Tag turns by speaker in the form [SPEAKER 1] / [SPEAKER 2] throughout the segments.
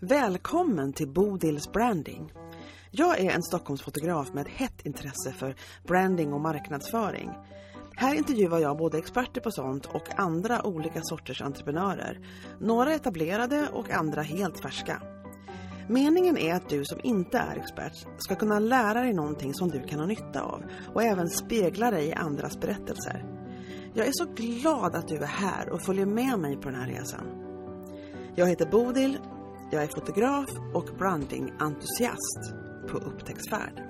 [SPEAKER 1] Välkommen till Bodils Branding. Jag är en Stockholmsfotograf med ett hett intresse för branding och marknadsföring. Här intervjuar jag både experter på sånt och andra olika sorters entreprenörer. Några etablerade och andra helt färska. Meningen är att du som inte är expert ska kunna lära dig någonting som du kan ha nytta av och även spegla dig i andras berättelser. Jag är så glad att du är här och följer med mig på den här resan. Jag heter Bodil, jag är fotograf och brandingentusiast på upptäcktsfärd.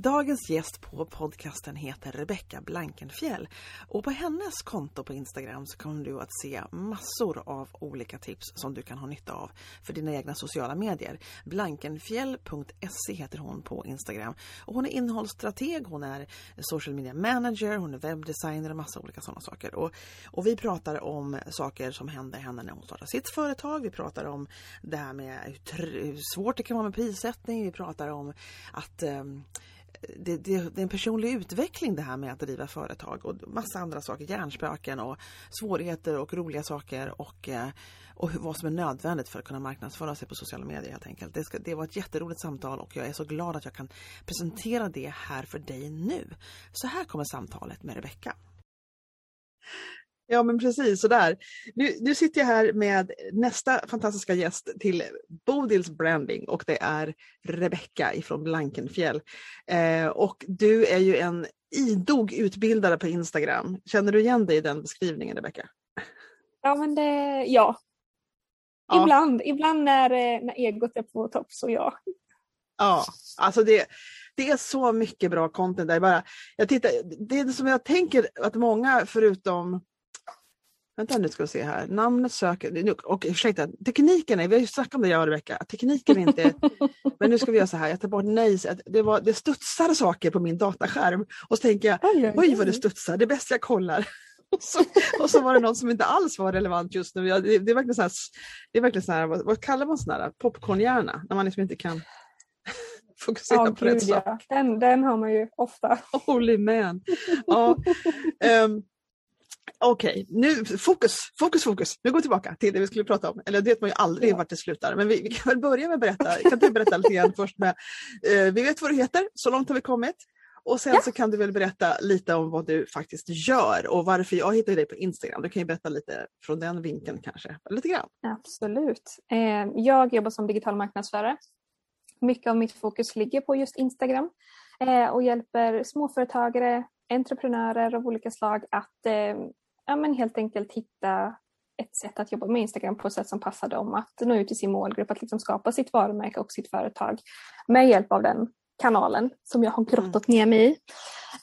[SPEAKER 1] Dagens gäst på podcasten heter Rebecka Blankenfjell och på hennes konto på Instagram så kommer du att se massor av olika tips som du kan ha nytta av för dina egna sociala medier. Blankenfjell.se heter hon på Instagram och hon är innehållsstrateg, hon är social media manager, hon är webbdesigner och massa olika sådana saker. Och, och vi pratar om saker som hände henne när hon startade sitt företag. Vi pratar om det här med hur svårt det kan vara med prissättning. Vi pratar om att um, det, det, det, är en personlig utveckling det här med att driva företag och massa andra saker, hjärnspöken och svårigheter och roliga saker och, eh, och vad som är nödvändigt för att kunna marknadsföra sig på sociala medier helt enkelt. Det, ska, det var ett jätteroligt samtal och jag är så glad att jag kan presentera det här för dig nu. Så här kommer samtalet med Rebecka. Ja men precis sådär. Nu, nu sitter jag här med nästa fantastiska gäst till Bodils Branding och det är Rebecka ifrån Blankenfjäll. Eh, och du är ju en idog utbildare på Instagram. Känner du igen dig i den beskrivningen Rebecka?
[SPEAKER 2] Ja men det, ja. ja. Ibland, ibland när, eh, när egot är på topp så ja.
[SPEAKER 1] Ja, alltså det, det är så mycket bra content där. Bara, jag tittar, det är som jag tänker att många förutom Vänta nu ska vi se här. Namnet söker... Och ursäkta, tekniken är, vi har ju snackat om det jag och Rebecka, tekniken är inte... men nu ska vi göra så här, jag tar bort nej. Det, var, det studsar saker på min dataskärm och så tänker jag, oj, oj vad det studsar, det är bäst jag kollar. Och så, och så var det något som inte alls var relevant just nu. Det, det är verkligen så här, det är verkligen så här vad, vad kallar man sån här popcornhjärna? När man liksom inte kan fokusera ja, på gud, rätt sak. Ja.
[SPEAKER 2] Den, den har man ju ofta.
[SPEAKER 1] Holy man. Ja, um, Okej, okay. nu fokus, fokus, fokus. Nu går vi tillbaka till det vi skulle prata om. Eller det vet man ju aldrig ja. vart det slutar. Men vi, vi, kan väl börja med att berätta. Kan du berätta lite grann först med, eh, vi vet vad du heter, så långt har vi kommit. Och sen ja. så kan du väl berätta lite om vad du faktiskt gör och varför jag hittade dig på Instagram. Du kan ju berätta lite från den vinkeln kanske. Lite grann.
[SPEAKER 2] Absolut. Eh, jag jobbar som digital marknadsförare. Mycket av mitt fokus ligger på just Instagram eh, och hjälper småföretagare, entreprenörer av olika slag att eh, ja, men helt enkelt hitta ett sätt att jobba med Instagram på ett sätt som passar dem att nå ut till sin målgrupp, att liksom skapa sitt varumärke och sitt företag med hjälp av den kanalen som jag har mm. grottat ner mig i.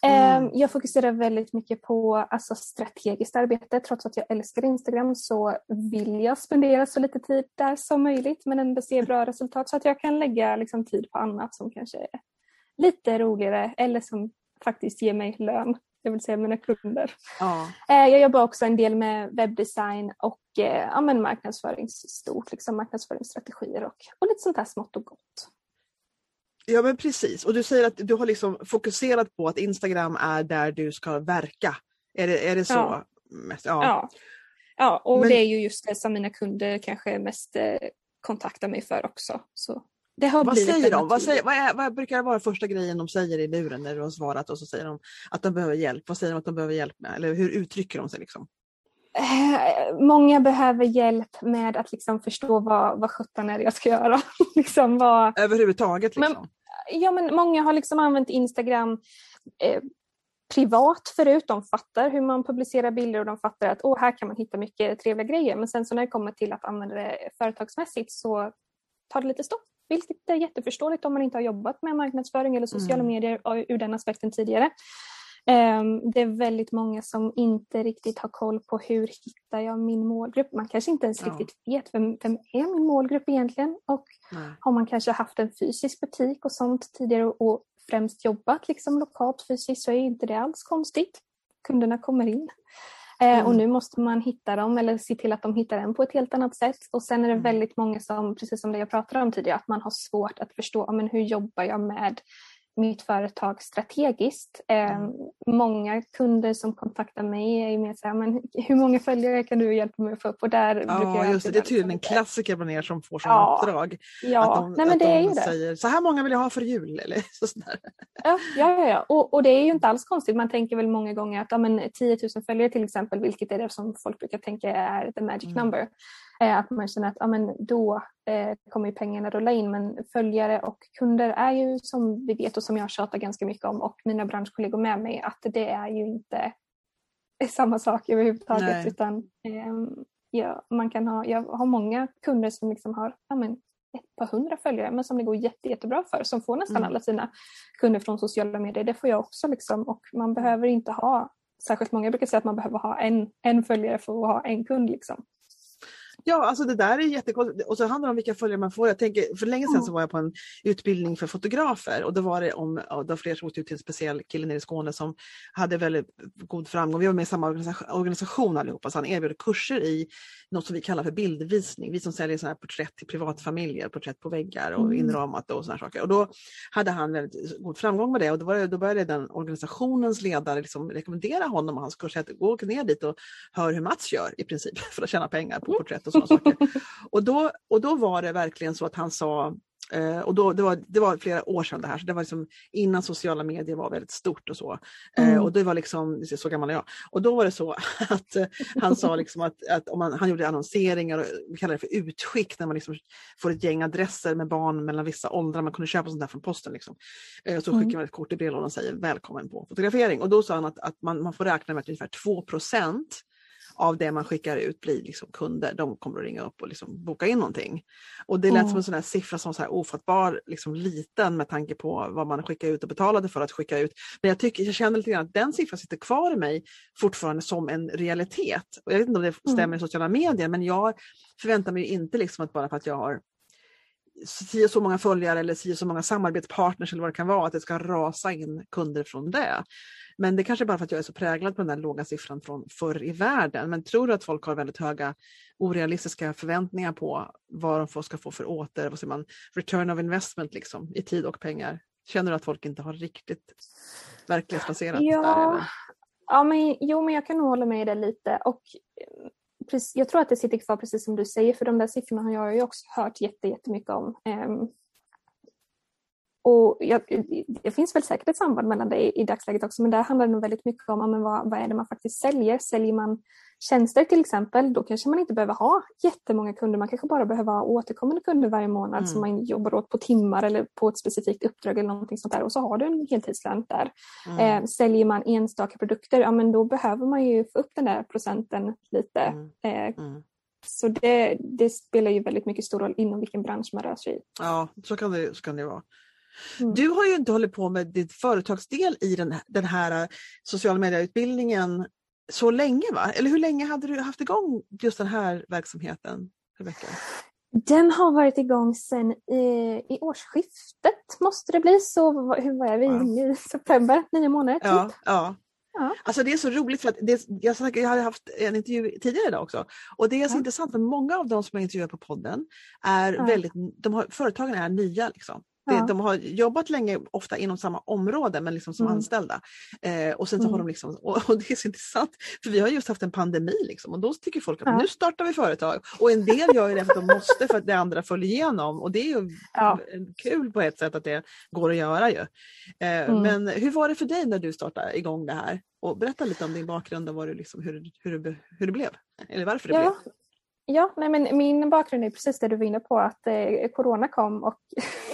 [SPEAKER 2] Mm. Ehm, jag fokuserar väldigt mycket på alltså, strategiskt arbete. Trots att jag älskar Instagram så vill jag spendera så lite tid där som möjligt men ändå se bra resultat så att jag kan lägga liksom, tid på annat som kanske är lite roligare eller som faktiskt ger mig lön, det vill säga mina kunder. Ja. Eh, jag jobbar också en del med webbdesign och eh, ja, men marknadsföring stort, liksom marknadsföringsstrategier och, och lite sånt här smått och gott.
[SPEAKER 1] Ja men precis och du säger att du har liksom fokuserat på att Instagram är där du ska verka. Är det, är det så? Ja.
[SPEAKER 2] ja. ja. och men... det är ju just det som mina kunder kanske mest eh, kontaktar mig för också. Så
[SPEAKER 1] det har vad säger de? Vad, säger, vad, är, vad, brukar vara första grejen de säger i luren när du har svarat och så säger de att de behöver hjälp? Vad säger de att de behöver hjälp med? Eller hur uttrycker de sig? Liksom?
[SPEAKER 2] Eh, många behöver hjälp med att liksom förstå vad, vad sjutton är det jag ska göra. liksom vad...
[SPEAKER 1] Överhuvudtaget? Liksom.
[SPEAKER 2] Men, ja, men många har liksom använt Instagram eh, privat förut. De fattar hur man publicerar bilder och de fattar att oh, här kan man hitta mycket trevliga grejer. Men sen så när det kommer till att använda det företagsmässigt så tar det lite stopp. Vilket är jätteförståeligt om man inte har jobbat med marknadsföring eller sociala mm. medier ur den aspekten tidigare. Um, det är väldigt många som inte riktigt har koll på hur hittar jag min målgrupp. Man kanske inte ens ja. riktigt vet vem, vem är min målgrupp egentligen. Och Nej. har man kanske haft en fysisk butik och sånt tidigare och främst jobbat liksom lokalt fysiskt så är inte det alls konstigt. Kunderna kommer in. Eh, mm. Och nu måste man hitta dem eller se till att de hittar en på ett helt annat sätt. Och sen är det mm. väldigt många som, precis som det jag pratade om tidigare, att man har svårt att förstå men hur jobbar jag med mitt företag strategiskt. Eh. Många kunder som kontaktar mig är mer så här, men hur många följare kan du hjälpa mig att få upp? Och där brukar
[SPEAKER 1] Ja,
[SPEAKER 2] jag
[SPEAKER 1] just det. Det är tydligen en klassiker bland er som får sådana
[SPEAKER 2] Ja,
[SPEAKER 1] uppdrag.
[SPEAKER 2] Ja,
[SPEAKER 1] att de,
[SPEAKER 2] nej men det är
[SPEAKER 1] de
[SPEAKER 2] det.
[SPEAKER 1] säger så här många vill jag ha för jul. Eller så sådär.
[SPEAKER 2] Ja, ja, ja. Och, och det är ju inte alls konstigt. Man tänker väl många gånger att ja, men 10 000 följare till exempel, vilket är det som folk brukar tänka är the magic
[SPEAKER 1] Mm.
[SPEAKER 2] number. Eh, att man känner att ja, men då eh, kommer pengarna rulla in. Men följare och kunder är ju som vi vet och som jag tjatar ganska mycket om och mina branschkollegor med mig att det är ju inte samma sak överhuvudtaget.
[SPEAKER 1] Nej.
[SPEAKER 2] Utan, ehm, ja, man kan ha, jag har många kunder som liksom har ja, men, ett par hundra följare men som det går jätte, jättebra för. Som får nästan
[SPEAKER 1] Mm.
[SPEAKER 2] alla sina kunder från sociala medier. Det får jag också. Liksom, och man behöver inte ha särskilt många. Jag brukar säga att man behöver ha en, en följare för att ha en kund. Liksom.
[SPEAKER 1] Ja, alltså det där är jättekonstigt. Och så handlar det om vilka följare man får. Jag tänker, för länge sedan så
[SPEAKER 2] Mm.
[SPEAKER 1] var jag på en utbildning för fotografer och då var det om, det var flera som åkte ut till en speciell kille nere i Skåne som hade väldigt god framgång. Vi var med i samma organisation, allihopa så han erbjöd kurser i något som vi kallar för bildvisning. Vi som säljer sådana här porträtt till privatfamiljer, porträtt på väggar och
[SPEAKER 2] Mm.
[SPEAKER 1] inramat och sådana saker. Och då hade han väldigt god framgång med det och då, var det, då började den organisationens ledare liksom rekommendera honom och hans kurs att gå ner dit och hör hur Mats gör i princip för att tjäna pengar på porträtt och sådana saker. Och då, och då var det verkligen så att han sa Eh, och då, det, var, det var flera år sedan det här, så det var liksom innan sociala medier var väldigt stort och så. Eh,
[SPEAKER 2] Mm.
[SPEAKER 1] och det var liksom, så gammal är jag. Och då var det så att eh, han sa liksom att, att om man, han gjorde annonseringar, och vi kallar det för utskick, när man liksom får ett gäng adresser med barn mellan vissa åldrar, man kunde köpa sånt där från posten. Liksom. Så
[SPEAKER 2] Mm.
[SPEAKER 1] skickar man ett kort i brevlådan och säger välkommen på fotografering. Och då sa han att, att man, man får räkna med att ungefär 2 av det man skickar ut blir liksom kunder. De kommer att ringa upp och liksom boka in någonting. Och det lät
[SPEAKER 2] Mm.
[SPEAKER 1] som en sån här siffra som så här ofattbar liksom liten med tanke på vad man skickar ut och betalade för att skicka ut. Men jag, tycker, jag känner lite grann att den siffran sitter kvar i mig fortfarande som en realitet. Och jag vet inte om det
[SPEAKER 2] Mm.
[SPEAKER 1] stämmer i sociala medier men jag förväntar mig inte liksom att bara för att jag har si och så många följare eller si och så många samarbetspartners eller vad det kan vara, att det ska rasa in kunder från det. Men det kanske är bara för att jag är så präglad på den där låga siffran från förr i världen. Men tror du att folk har väldigt höga orealistiska förväntningar på vad de får, ska få för åter, vad säger man, return of investment liksom, i tid och pengar? Känner du att folk inte har riktigt verklighetsbaserat
[SPEAKER 2] Ja.
[SPEAKER 1] där? Eller?
[SPEAKER 2] Ja, men, jo, men jag kan nog hålla med i det lite. Och, precis, jag tror att det sitter kvar precis som du säger, för de där siffrorna har jag ju också hört jätte, jättemycket om. Och jag, det finns väl säkert ett samband mellan det i, i dagsläget också, men där handlar det nog väldigt mycket om men vad, vad är det man faktiskt säljer. Säljer man tjänster till exempel, då kanske man inte behöver ha jättemånga kunder. Man kanske bara behöver ha återkommande kunder varje månad
[SPEAKER 1] Mm.
[SPEAKER 2] som man jobbar åt på timmar eller på ett specifikt uppdrag eller någonting sånt där. Och så har du en heltidslön där.
[SPEAKER 1] Mm.
[SPEAKER 2] Eh, säljer man enstaka produkter, ja men då behöver man ju få upp den där procenten lite.
[SPEAKER 1] Mm.
[SPEAKER 2] Eh,
[SPEAKER 1] Mm.
[SPEAKER 2] så det, det spelar ju väldigt mycket stor roll inom vilken bransch man rör sig i.
[SPEAKER 1] Ja, så kan det, så kan det vara.
[SPEAKER 2] Mm.
[SPEAKER 1] Du har ju inte hållit på med ditt företagsdel i den, här- den här eh, sociala medieutbildningen så länge va? Eller hur länge hade du haft igång just den här verksamheten? Rebecka?
[SPEAKER 2] Den har varit igång sedan i, i årsskiftet måste det bli. Så hur var vi
[SPEAKER 1] Wow.
[SPEAKER 2] inne i september? Nio månader typ.
[SPEAKER 1] Ja, ja.
[SPEAKER 2] Ja.
[SPEAKER 1] Alltså det är så roligt för att det, jag, jag hade haft en intervju tidigare idag också och det är så
[SPEAKER 2] Ja.
[SPEAKER 1] intressant för många av de som jag intervjuar på podden är
[SPEAKER 2] Ja.
[SPEAKER 1] väldigt, de har, företagen är nya liksom. Det,
[SPEAKER 2] Ja.
[SPEAKER 1] De har jobbat länge, ofta inom samma område men liksom som
[SPEAKER 2] Mm.
[SPEAKER 1] anställda. Eh, och sen så har
[SPEAKER 2] Mm.
[SPEAKER 1] de liksom, och, och det är så intressant för vi har just haft en pandemi liksom, och då tycker folk att
[SPEAKER 2] Ja.
[SPEAKER 1] nu startar vi företag. Och en del gör ju det för att de måste för att det andra följer igenom och det är ju
[SPEAKER 2] Ja.
[SPEAKER 1] kul på ett sätt att det går att göra ju. Eh,
[SPEAKER 2] Mm.
[SPEAKER 1] Men hur var det för dig när du startade igång det här? Och berätta lite om din bakgrund och vad du liksom, hur, hur, hur det blev. Eller varför det blev.
[SPEAKER 2] Ja, nej, men min bakgrund är precis det du var inne på att eh, corona kom och,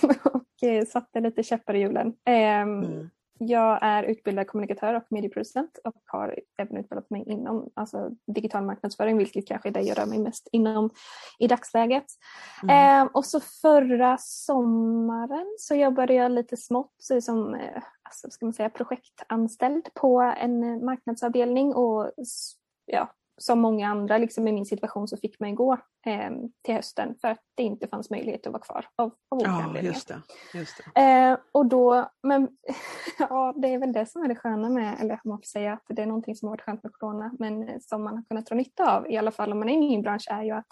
[SPEAKER 2] och eh, satte lite käppar i hjulen. Ehm,
[SPEAKER 1] Mm.
[SPEAKER 2] Jag är utbildad kommunikatör och medieproducent och har även utbildat mig inom alltså, digital marknadsföring vilket kanske är det jag rör mig mest inom i dagsläget.
[SPEAKER 1] Mm.
[SPEAKER 2] Ehm, och så förra sommaren så jobbade jag lite smått så som eh, alltså, ska man säga, projektanställd på en eh, marknadsavdelning och ja, som många andra liksom, i min situation så fick man gå eh, till hösten för att det inte fanns möjlighet att vara kvar av, av olika
[SPEAKER 1] Ja,
[SPEAKER 2] anledningar.
[SPEAKER 1] just det. Just det.
[SPEAKER 2] Eh, och då, men ja, det är väl det som är det sköna med, eller man får säga att det är någonting som har varit skönt med corona, men eh, som man har kunnat dra nytta av, i alla fall om man är i min bransch, är ju att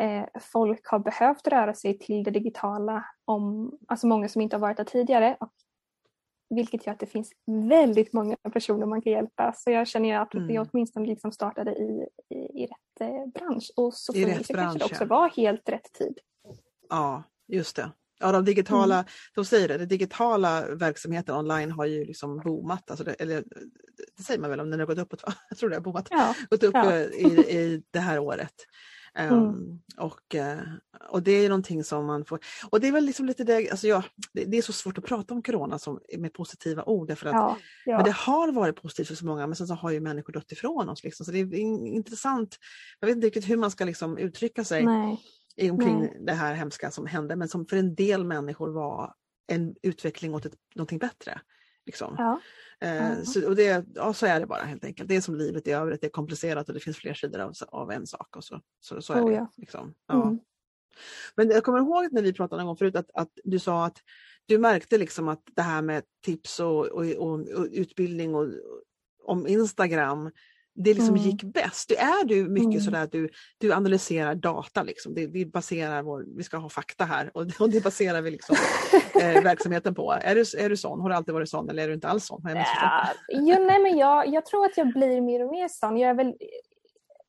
[SPEAKER 2] eh, folk har behövt röra sig till det digitala, om, alltså många som inte har varit där tidigare. Och vilket gör att det finns väldigt många personer man kan hjälpa. Så jag känner att
[SPEAKER 1] Mm.
[SPEAKER 2] jag åtminstone liksom startade i, i, i rätt eh, bransch. Och så
[SPEAKER 1] I rätt
[SPEAKER 2] kanske det
[SPEAKER 1] bransch,
[SPEAKER 2] också
[SPEAKER 1] ja.
[SPEAKER 2] var helt rätt tid.
[SPEAKER 1] Ja, just det. Ja, de digitala,
[SPEAKER 2] Mm.
[SPEAKER 1] de säger det, den digitala verksamheten online har ju liksom boomat. Alltså det, eller det säger man väl om den har gått uppåt? Va? Jag tror det har boomat.
[SPEAKER 2] Ja,
[SPEAKER 1] Gått upp
[SPEAKER 2] Ja.
[SPEAKER 1] eh, i, i det här året. Ehm,
[SPEAKER 2] Mm.
[SPEAKER 1] och, eh, och det är någonting som man får... Och det är väl liksom lite det, alltså ja, det, är så svårt att prata om corona som, med positiva ord därför att
[SPEAKER 2] ja, ja.
[SPEAKER 1] men det har varit positivt för så många men sen så har ju människor dött ifrån oss. Liksom. Så det är in- intressant. Jag vet inte riktigt hur man ska liksom uttrycka sig
[SPEAKER 2] Nej.
[SPEAKER 1] omkring
[SPEAKER 2] Nej.
[SPEAKER 1] det här hemska som hände men som för en del människor var en utveckling åt ett, någonting bättre. Liksom.
[SPEAKER 2] Ja. Ja.
[SPEAKER 1] så, och det, ja, så är det bara helt enkelt. Det är som livet i övrigt, det är komplicerat och det finns fler sidor av, av en sak. Och så, så, så är
[SPEAKER 2] Oh,
[SPEAKER 1] det.
[SPEAKER 2] ja.
[SPEAKER 1] Liksom. Ja.
[SPEAKER 2] Mm.
[SPEAKER 1] Men jag kommer ihåg när vi pratade en gång förut att, att du sa att du märkte liksom att det här med tips och, och, och, och utbildning och, om Instagram, det liksom
[SPEAKER 2] Mm.
[SPEAKER 1] gick bäst. Du är du mycket
[SPEAKER 2] Mm.
[SPEAKER 1] sådär att du, du analyserar data liksom. Det, vi baserar vår, vi ska ha fakta här och, och det baserar vi liksom eh, verksamheten på. Är du, är du sån? Har du alltid varit sån eller är du inte alls sån? Har jag?
[SPEAKER 2] Ja, jo, nej, men jag, jag tror att jag blir mer och mer sån. Jag är väl,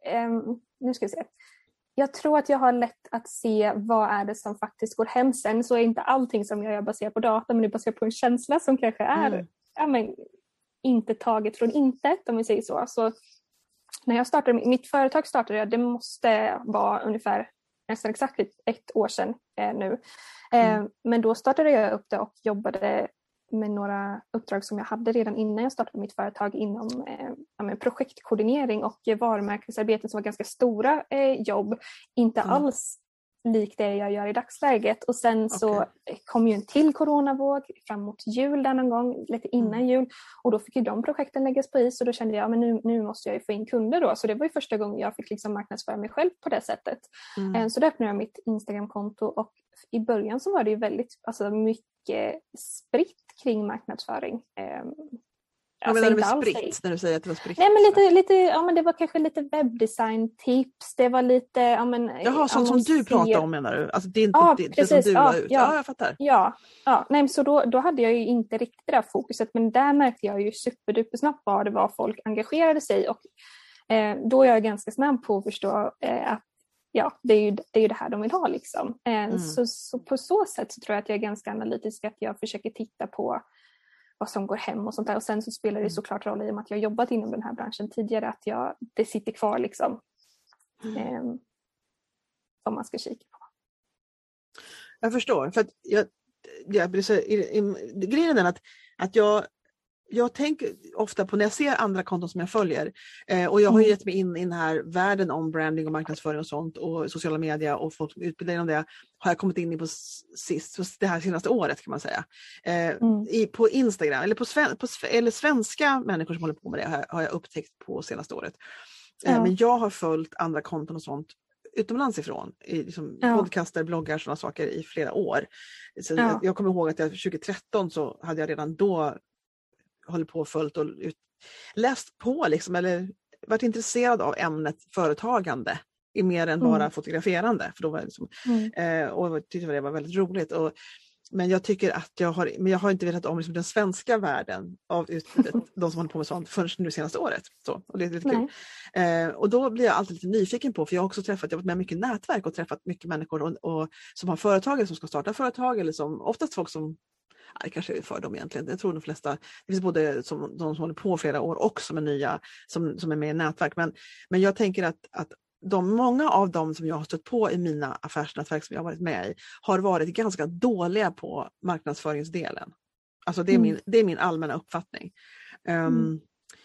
[SPEAKER 2] ehm, nu ska vi se. Jag tror att jag har lätt att se vad är det som faktiskt går hem sen. Så är inte allting som jag gör baserat på data men det är baserat på en känsla som kanske är
[SPEAKER 1] Mm.
[SPEAKER 2] ja, men, inte taget från intet om vi säger så. så när jag startade, mitt företag startade jag, det måste vara ungefär nästan exakt ett- år sedan eh, nu. Eh,
[SPEAKER 1] Mm.
[SPEAKER 2] Men då startade jag upp det och jobbade med några uppdrag som jag hade redan innan jag startade mitt företag inom eh, projektkoordinering och varumärkesarbeten som var ganska stora eh, jobb. Inte
[SPEAKER 1] Mm.
[SPEAKER 2] alls likt det jag gör i dagsläget. Och sen så
[SPEAKER 1] Okej.
[SPEAKER 2] eh, kom ju en till coronavåg fram mot jul där någon gång, lite innan
[SPEAKER 1] Mm.
[SPEAKER 2] jul. Och då fick ju de projekten läggas på is och då kände jag att nu, nu måste jag ju få in kunder då. Så det var ju första gången jag fick liksom marknadsföra mig själv på det sättet.
[SPEAKER 1] Mm.
[SPEAKER 2] Eh, Så då öppnade jag mitt Instagramkonto och i början så var det ju väldigt alltså, mycket spritt kring marknadsföring.
[SPEAKER 1] Vad
[SPEAKER 2] alltså
[SPEAKER 1] menar du
[SPEAKER 2] inte
[SPEAKER 1] med spritt? När du säger att det var spritt?
[SPEAKER 2] Nej men lite, lite, ja men det var kanske lite webbdesign-tips, det var lite, ja men...
[SPEAKER 1] Jaha, sånt som du pratar om menar du? Alltså din,
[SPEAKER 2] Ja,
[SPEAKER 1] det, det
[SPEAKER 2] precis.
[SPEAKER 1] som du
[SPEAKER 2] Ja,
[SPEAKER 1] la ut?
[SPEAKER 2] ja.
[SPEAKER 1] Ja, jag fattar.
[SPEAKER 2] Ja, ja nej, så då, då hade jag ju inte riktigt det där fokuset men där märkte jag ju superdupersnabbt vad det var folk engagerade sig och eh, då är jag ganska snabb på att förstå eh, att ja, det är, ju, det är ju det här de vill ha. Liksom. Eh,
[SPEAKER 1] Mm.
[SPEAKER 2] så, så på så sätt så tror jag att jag är ganska analytisk, att jag försöker titta på vad som går hem och sånt där. Och sen så spelar det
[SPEAKER 1] Mm.
[SPEAKER 2] såklart roll i och med att jag jobbat inom den här branschen tidigare att jag, det sitter kvar liksom. Eh, om man ska kika på.
[SPEAKER 1] Jag förstår. För jag, jag blir så, i, i, grejen är den att, att jag, jag tänker ofta på när jag ser andra konton som jag följer eh, och jag har ju
[SPEAKER 2] Mm.
[SPEAKER 1] gett mig in i den här världen om branding och marknadsföring och sånt och sociala medier och fått utbildning om det har jag kommit in i på sist, det här senaste året kan man säga. Eh,
[SPEAKER 2] Mm.
[SPEAKER 1] i, på Instagram eller på, sven, på eller svenska människor som håller på med det har, har jag upptäckt på senaste året. Eh,
[SPEAKER 2] Ja.
[SPEAKER 1] Men jag har följt andra konton och sånt utomlands ifrån, i liksom
[SPEAKER 2] Ja.
[SPEAKER 1] podcaster, bloggar, sådana saker i flera år. Så
[SPEAKER 2] Ja.
[SPEAKER 1] jag, jag kommer ihåg att jag 2013 så hade jag redan då hållit på och följt och ut, läst på liksom, eller varit intresserad av ämnet företagande i mer än bara
[SPEAKER 2] Mm.
[SPEAKER 1] fotograferande. För då var jag liksom,
[SPEAKER 2] Mm.
[SPEAKER 1] Eh, och tyckte det var väldigt roligt. Och, men jag tycker att jag har, men jag har inte vetat om liksom den svenska världen av utbudet, de som håller på med sånt, förrän nu senaste året. Så, och det är lite kul. Eh, och då blir jag alltid lite nyfiken på, för jag har också träffat, jag har varit med mycket nätverk och träffat mycket människor och, och, som har företag eller som ska starta företag eller som oftast folk som det kanske är för dem egentligen. Jag tror de flesta, det finns både som, de som håller på flera år och som är nya, som, som är med i nätverk. Men, men jag tänker att, att de, många av dem som jag har stött på i mina affärsnätverk som jag har varit med i har varit ganska dåliga på marknadsföringsdelen. Alltså det är,
[SPEAKER 2] Mm.
[SPEAKER 1] min, det är min allmänna uppfattning. Um,
[SPEAKER 2] Mm.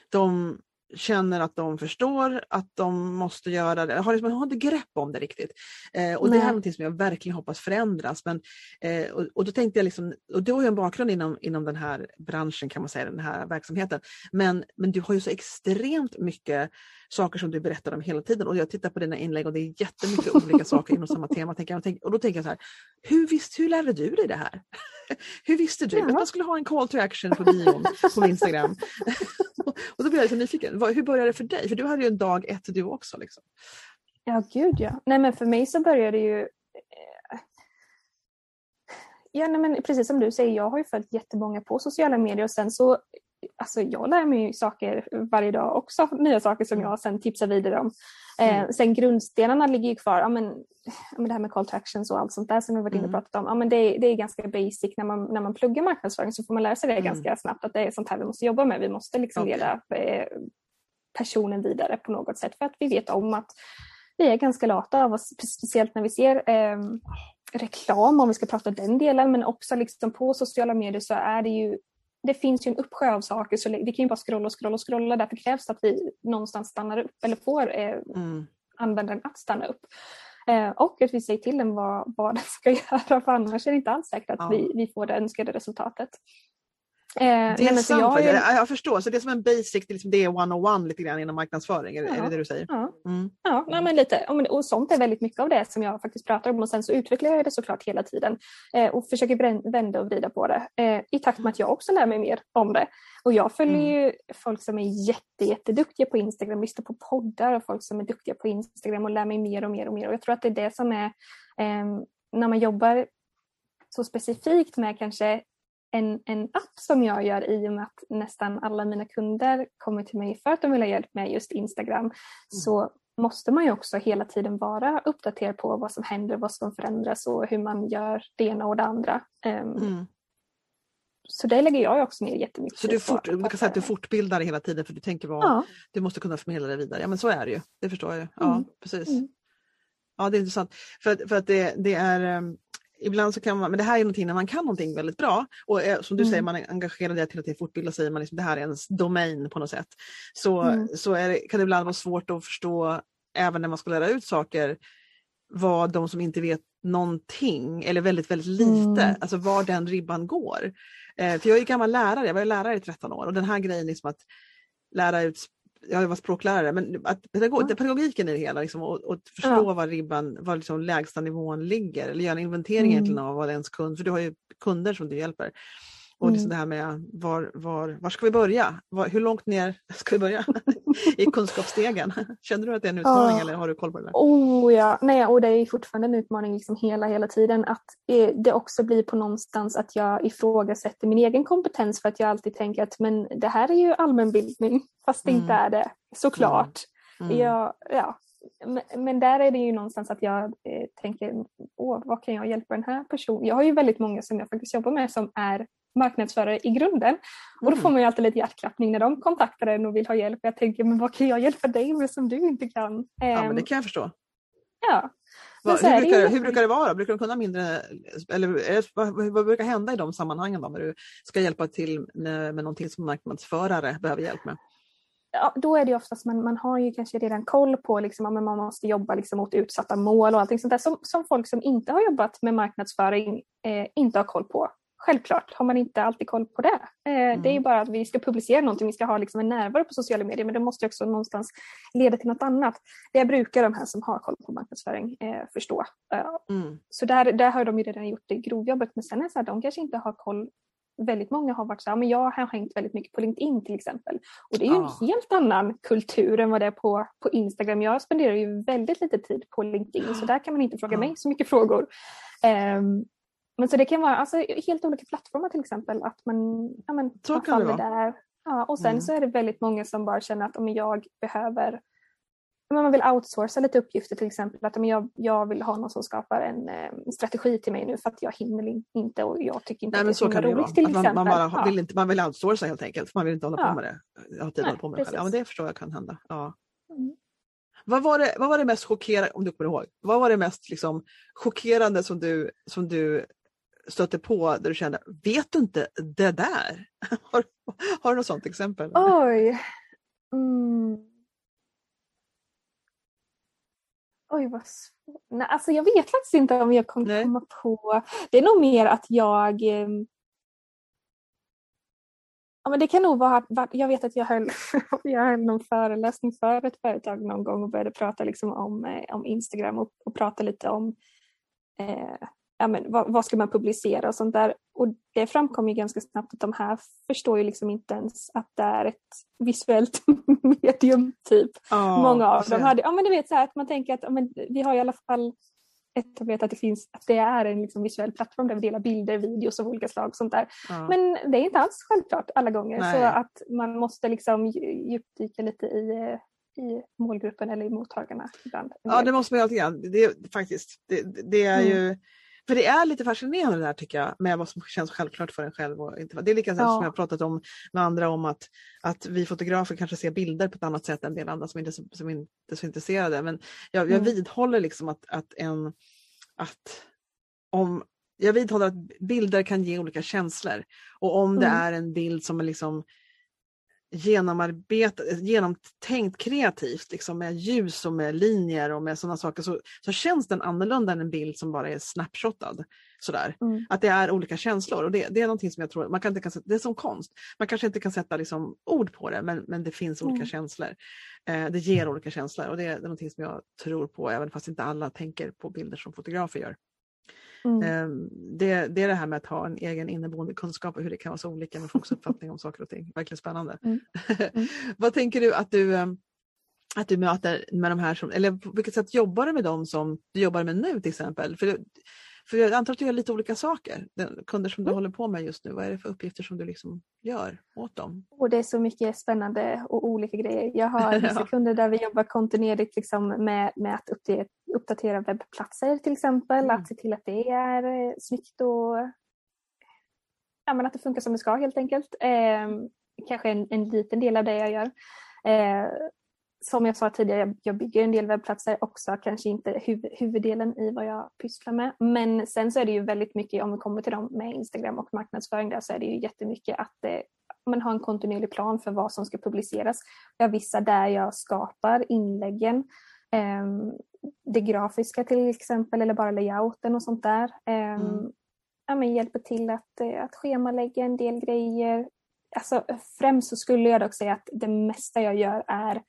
[SPEAKER 1] De känner att de förstår att de måste göra det, har, liksom, har inte grepp om det riktigt. Eh, och det här är
[SPEAKER 2] Nej.
[SPEAKER 1] någonting som jag verkligen hoppas förändras. Men, eh, och, och då tänkte jag, liksom, och du har ju en bakgrund inom, inom den här branschen kan man säga, den här verksamheten. Men, men du har ju så extremt mycket saker som du berättar om hela tiden och jag tittar på dina inlägg och det är jättemycket olika saker inom samma tema. Jag, och då tänker jag så här, hur, visst, hur lärde du dig det här? hur visste du
[SPEAKER 2] Ja.
[SPEAKER 1] att man skulle ha en call to action på bion på Instagram? och då blir jag så nyfiken, hur började det för dig? För du hade ju en dag ett du också. Liksom.
[SPEAKER 2] Ja, gud ja. Nej, men för mig så började det ju... eh, Ja, nej, men precis som du säger, jag har ju följt jättemånga på sociala medier och sen så Alltså jag lär mig saker varje dag också, nya saker som jag sen tipsar vidare om. Eh, mm. sen grundstenarna ligger ju kvar, ja, men, ja, men det här med call to actions och allt sånt där som vi varit inne och mm. pratat om. Ja, men det, det är ganska basic när man, när man pluggar marknadsföring så får man lära sig det mm. ganska snabbt att det är sånt här vi måste jobba med. Vi måste liksom okay. leda eh, personen vidare på något sätt för att vi vet om att vi är ganska lata av oss, speciellt när vi ser eh, reklam om vi ska prata den delen men också liksom på sociala medier så är det ju det finns ju en uppsjö av saker så vi kan ju bara scrolla och scrolla och scrolla därför krävs det att vi någonstans stannar upp eller får eh, mm. användaren att stanna upp. Eh, och att vi säger till den vad, vad den ska göra för annars är det inte alls säkert att ja. vi, vi får det önskade resultatet.
[SPEAKER 1] Eh, det är nej, sant, jag, ju... jag, förstår. Så det är som en basic, det är, liksom, det är one-on-one lite grann inom marknadsföring, är, ja. är det det du säger?
[SPEAKER 2] Ja, mm. ja nej, men lite. Och sånt är väldigt mycket av det som jag faktiskt pratar om och sen så utvecklar jag det såklart hela tiden eh, och försöker vända och vrida på det eh, i takt med att jag också lär mig mer om det. Och jag följer mm. ju folk som är jätte, jätteduktiga på Instagram, lyssnar på poddar och folk som är duktiga på Instagram och lär mig mer och mer och mer och jag tror att det är det som är eh, när man jobbar så specifikt med kanske en, en app som jag gör i och med att nästan alla mina kunder kommer till mig för att de vill ha hjälp med just Instagram mm. så måste man ju också hela tiden vara uppdaterad på vad som händer, vad som förändras och hur man gör det ena och det andra. Um, mm. Så det lägger jag också ner jättemycket
[SPEAKER 1] Så du, fort, du kan säga att du fortbildar hela tiden för du tänker vad ja. du måste kunna förmedla det vidare. Ja men så är det ju, det förstår jag. Ja, mm. precis. Mm. Ja det är intressant. För, för att det, det är ehm, ibland så kan man, men det här är någonting när man kan någonting väldigt bra och är, som du mm. säger, man är engagerad i att hela tiden fortbilda sig, man liksom, det här är ens domain på något sätt. Så, mm. så det, kan det ibland vara svårt att förstå, även när man ska lära ut saker, vad de som inte vet någonting eller väldigt, väldigt lite, mm. alltså var den ribban går. Eh, för jag är gammal lärare, jag var lärare i 13 år och den här grejen liksom att lära ut jag var språklärare, men att pedagog, ja. pedagogiken i det hela liksom, och, och förstå ja. var ribban, var liksom lägsta nivån ligger eller göra en inventering mm. av vad ens kund, för du har ju kunder som du hjälper. Och liksom mm. det här med var, var, var ska vi börja? Var, hur långt ner ska vi börja i kunskapsstegen? Känner du att det är en utmaning ja. eller har du koll på det? Där?
[SPEAKER 2] Oh ja, nej och det är fortfarande en utmaning liksom hela, hela tiden att det också blir på någonstans att jag ifrågasätter min egen kompetens för att jag alltid tänker att men det här är ju allmänbildning fast det mm. inte är det såklart. Mm. mm. Jag, ja, men där är det ju någonstans att jag eh, tänker, åh, vad kan jag hjälpa den här personen? Jag har ju väldigt många som jag faktiskt jobbar med som är marknadsförare i grunden. Och då mm. får man ju alltid lite hjärtklappning när de kontaktar en och vill ha hjälp. Jag tänker, men vad kan jag hjälpa dig med som du inte kan?
[SPEAKER 1] Ja, men det ehm, kan jag förstå.
[SPEAKER 2] Ja.
[SPEAKER 1] Va, hur, brukar, hur brukar det vara? Brukar du kunna mindre, eller det, vad, vad, brukar hända i de sammanhangen då, när du ska hjälpa till med, med någonting som marknadsförare behöver hjälp med?
[SPEAKER 2] Ja, då är det oftast man, man har ju kanske redan koll på liksom, att man måste jobba liksom, mot utsatta mål och allting sånt där som, som folk som inte har jobbat med marknadsföring eh, inte har koll på självklart har man inte alltid koll på det. mm. Det är ju mm. bara att vi ska publicera någonting, vi ska ha liksom en närvaro på sociala medier men det måste också någonstans leda till något annat. Det brukar de här som har koll på marknadsföring eh, förstå. Eh, mm. Så där, där har de ju redan gjort det grovjobbet men sen är det så här, de kanske inte har koll väldigt många har varit så här, men jag har hängt väldigt mycket på LinkedIn till exempel. Och det är ju ja. en helt annan kultur än vad det är på, på Instagram. Jag spenderar ju väldigt lite tid på LinkedIn så där kan man inte fråga mig så mycket frågor. Um, men så det kan vara alltså, helt olika plattformar till exempel. Att man, ja, men,
[SPEAKER 1] så man kan det. Där.
[SPEAKER 2] Ja, och sen mm. så är det väldigt många som bara känner att om jag behöver men man vill outsourca lite uppgifter till exempel. Att om jag, jag vill ha någon som skapar en eh, strategi till mig nu för att jag hinner inte och jag tycker inte
[SPEAKER 1] Nej,
[SPEAKER 2] att det är så roligt till
[SPEAKER 1] exempel. Man, man, bara vill inte, man vill outsourca helt enkelt. Man vill inte hålla ja. på med det. Jag har tid att hålla på med det. Ja, men det förstår jag kan hända. Ja. Mm. Vad var, det, vad var det mest chockerande, om du kommer ihåg, vad var det mest liksom, chockerande som du, som du stötte på där du kände, vet du inte det där? har, har du något sånt exempel?
[SPEAKER 2] Oj. Mm. Oj vad svårt. Nej, alltså jag vet faktiskt inte om jag kommer komma på. Det är nog mer att jag ehm, Ja, men det kan nog vara, jag vet att jag höll, jag höll någon föreläsning för ett företag någon gång och började prata liksom om, eh, om Instagram och, och prata lite om eh, ja, men, vad, vad, ska man publicera och sånt där. Och det framkom ju ganska snabbt att de här förstår ju liksom inte ens att det är ett visuellt medium typ. Oh, Många av dem hade, ja men du vet så här att man tänker att ja, men, vi har i alla fall etablerat att det finns, att det är en liksom visuell plattform där vi delar bilder, videos av olika slag och sånt där.
[SPEAKER 1] Ja.
[SPEAKER 2] Men det är inte alls självklart alla gånger
[SPEAKER 1] Nej.
[SPEAKER 2] så att man måste liksom dju- djupdyka lite i, i målgruppen eller i mottagarna ibland.
[SPEAKER 1] Ja, det måste man ju alltid göra. Det, faktiskt, det, det är
[SPEAKER 2] Mm.
[SPEAKER 1] ju för det är lite fascinerande det där tycker jag med vad som känns självklart för en själv. Och inte. Det är lika
[SPEAKER 2] Ja.
[SPEAKER 1] som jag har pratat om med andra om att, att vi fotografer kanske ser bilder på ett annat sätt än en del andra som inte, som inte är så intresserade. Men jag, jag
[SPEAKER 2] Mm.
[SPEAKER 1] vidhåller liksom att, att en att om jag vidhåller att bilder kan ge olika känslor. Och om det
[SPEAKER 2] Mm.
[SPEAKER 1] är en bild som är liksom genomarbetad, genomtänkt kreativt liksom med ljus och med linjer och med sådana saker så, så känns den annorlunda än en bild som bara är snapshotad. Sådär.
[SPEAKER 2] Mm.
[SPEAKER 1] Att det är olika känslor och det, det är någonting som jag tror, man kan inte, kan det är som konst. Man kanske inte kan sätta liksom ord på det men, men det finns olika
[SPEAKER 2] Mm.
[SPEAKER 1] känslor. Eh, det ger olika känslor och det, det är någonting som jag tror på även fast inte alla tänker på bilder som fotografer gör.
[SPEAKER 2] Mm.
[SPEAKER 1] Eh, det, det är det här med att ha en egen inneboende kunskap och hur det kan vara så olika med folks uppfattning om saker och ting. Verkligen spännande.
[SPEAKER 2] Mm. Mm.
[SPEAKER 1] Vad tänker du att du eh, att du möter med de här som, eller på vilket sätt jobbar du med dem som du jobbar med nu till exempel? För, för jag antar att du gör lite olika saker, den, kunder som du
[SPEAKER 2] Mm.
[SPEAKER 1] håller på med just nu. Vad är det för uppgifter som du liksom gör åt dem?
[SPEAKER 2] Och det är så mycket spännande och olika grejer. Jag har vissa
[SPEAKER 1] Ja.
[SPEAKER 2] kunder där vi jobbar kontinuerligt liksom med, med att uppdatera, uppdatera webbplatser till exempel.
[SPEAKER 1] Mm.
[SPEAKER 2] Att se till att det är eh, snyggt och ja, men att det funkar som det ska helt enkelt. Eh, kanske en, en liten del av det jag gör. Eh, som jag sa tidigare, jag, jag bygger en del webbplatser också, kanske inte huv, huvuddelen i vad jag pysslar med. Men sen så är det ju väldigt mycket, om vi kommer till dem med Instagram och marknadsföring där, så är det ju jättemycket att eh, man har en kontinuerlig plan för vad som ska publiceras. Jag vissa där jag skapar inläggen, eh, det grafiska till exempel eller bara layouten och sånt där. Eh,
[SPEAKER 1] Mm.
[SPEAKER 2] ja, men hjälper till att, eh, att schemalägga en del grejer. Alltså, främst så skulle jag dock säga att det mesta jag gör är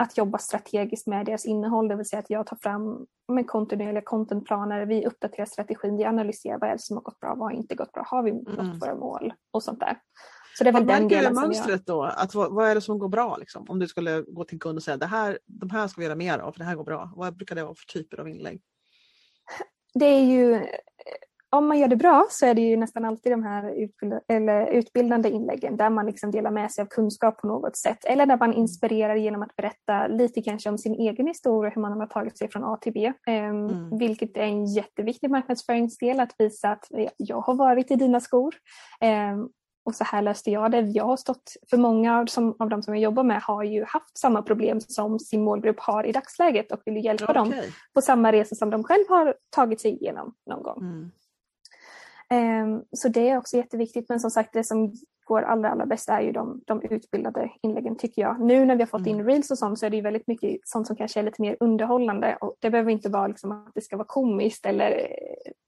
[SPEAKER 2] att jobba strategiskt med deras innehåll, det vill säga att jag tar fram med kontinuerliga contentplaner, vi uppdaterar strategin, vi analyserar vad är det som har gått bra, vad har inte gått bra, har vi nått
[SPEAKER 1] Mm.
[SPEAKER 2] våra mål och sånt där. Så det är väl den delen som jag...
[SPEAKER 1] mönstret då? Att, vad, vad är det som går bra? Liksom? Om du skulle gå till en kund och säga det här, de här ska vi göra mer av, för det här går bra. Vad brukar det vara för typer av inlägg?
[SPEAKER 2] det är ju, om man gör det bra så är det ju nästan alltid de här utbild, utbildande inläggen där man liksom delar med sig av kunskap på något sätt. Eller där man inspirerar genom att berätta lite kanske om sin egen historia, hur man har tagit sig från A till B. Um,
[SPEAKER 1] Mm.
[SPEAKER 2] Vilket är en jätteviktig marknadsföringsdel att visa att jag har varit i dina skor. Um, och så här löste jag det. Jag har stått, för många av, som, av de som jag jobbar med har ju haft samma problem som sin målgrupp har i dagsläget och vill hjälpa dem
[SPEAKER 1] Okej.
[SPEAKER 2] på samma resa som de själv har tagit sig igenom någon gång.
[SPEAKER 1] Mm.
[SPEAKER 2] Ehm, så det är också jätteviktigt. Men som sagt, det som går allra, allra bäst är ju de, de utbildade inläggen tycker jag. Nu när vi har fått in
[SPEAKER 1] Mm.
[SPEAKER 2] reels och sånt så är det ju väldigt mycket sånt som kanske är lite mer underhållande. Och det behöver inte vara liksom att det ska vara komiskt eller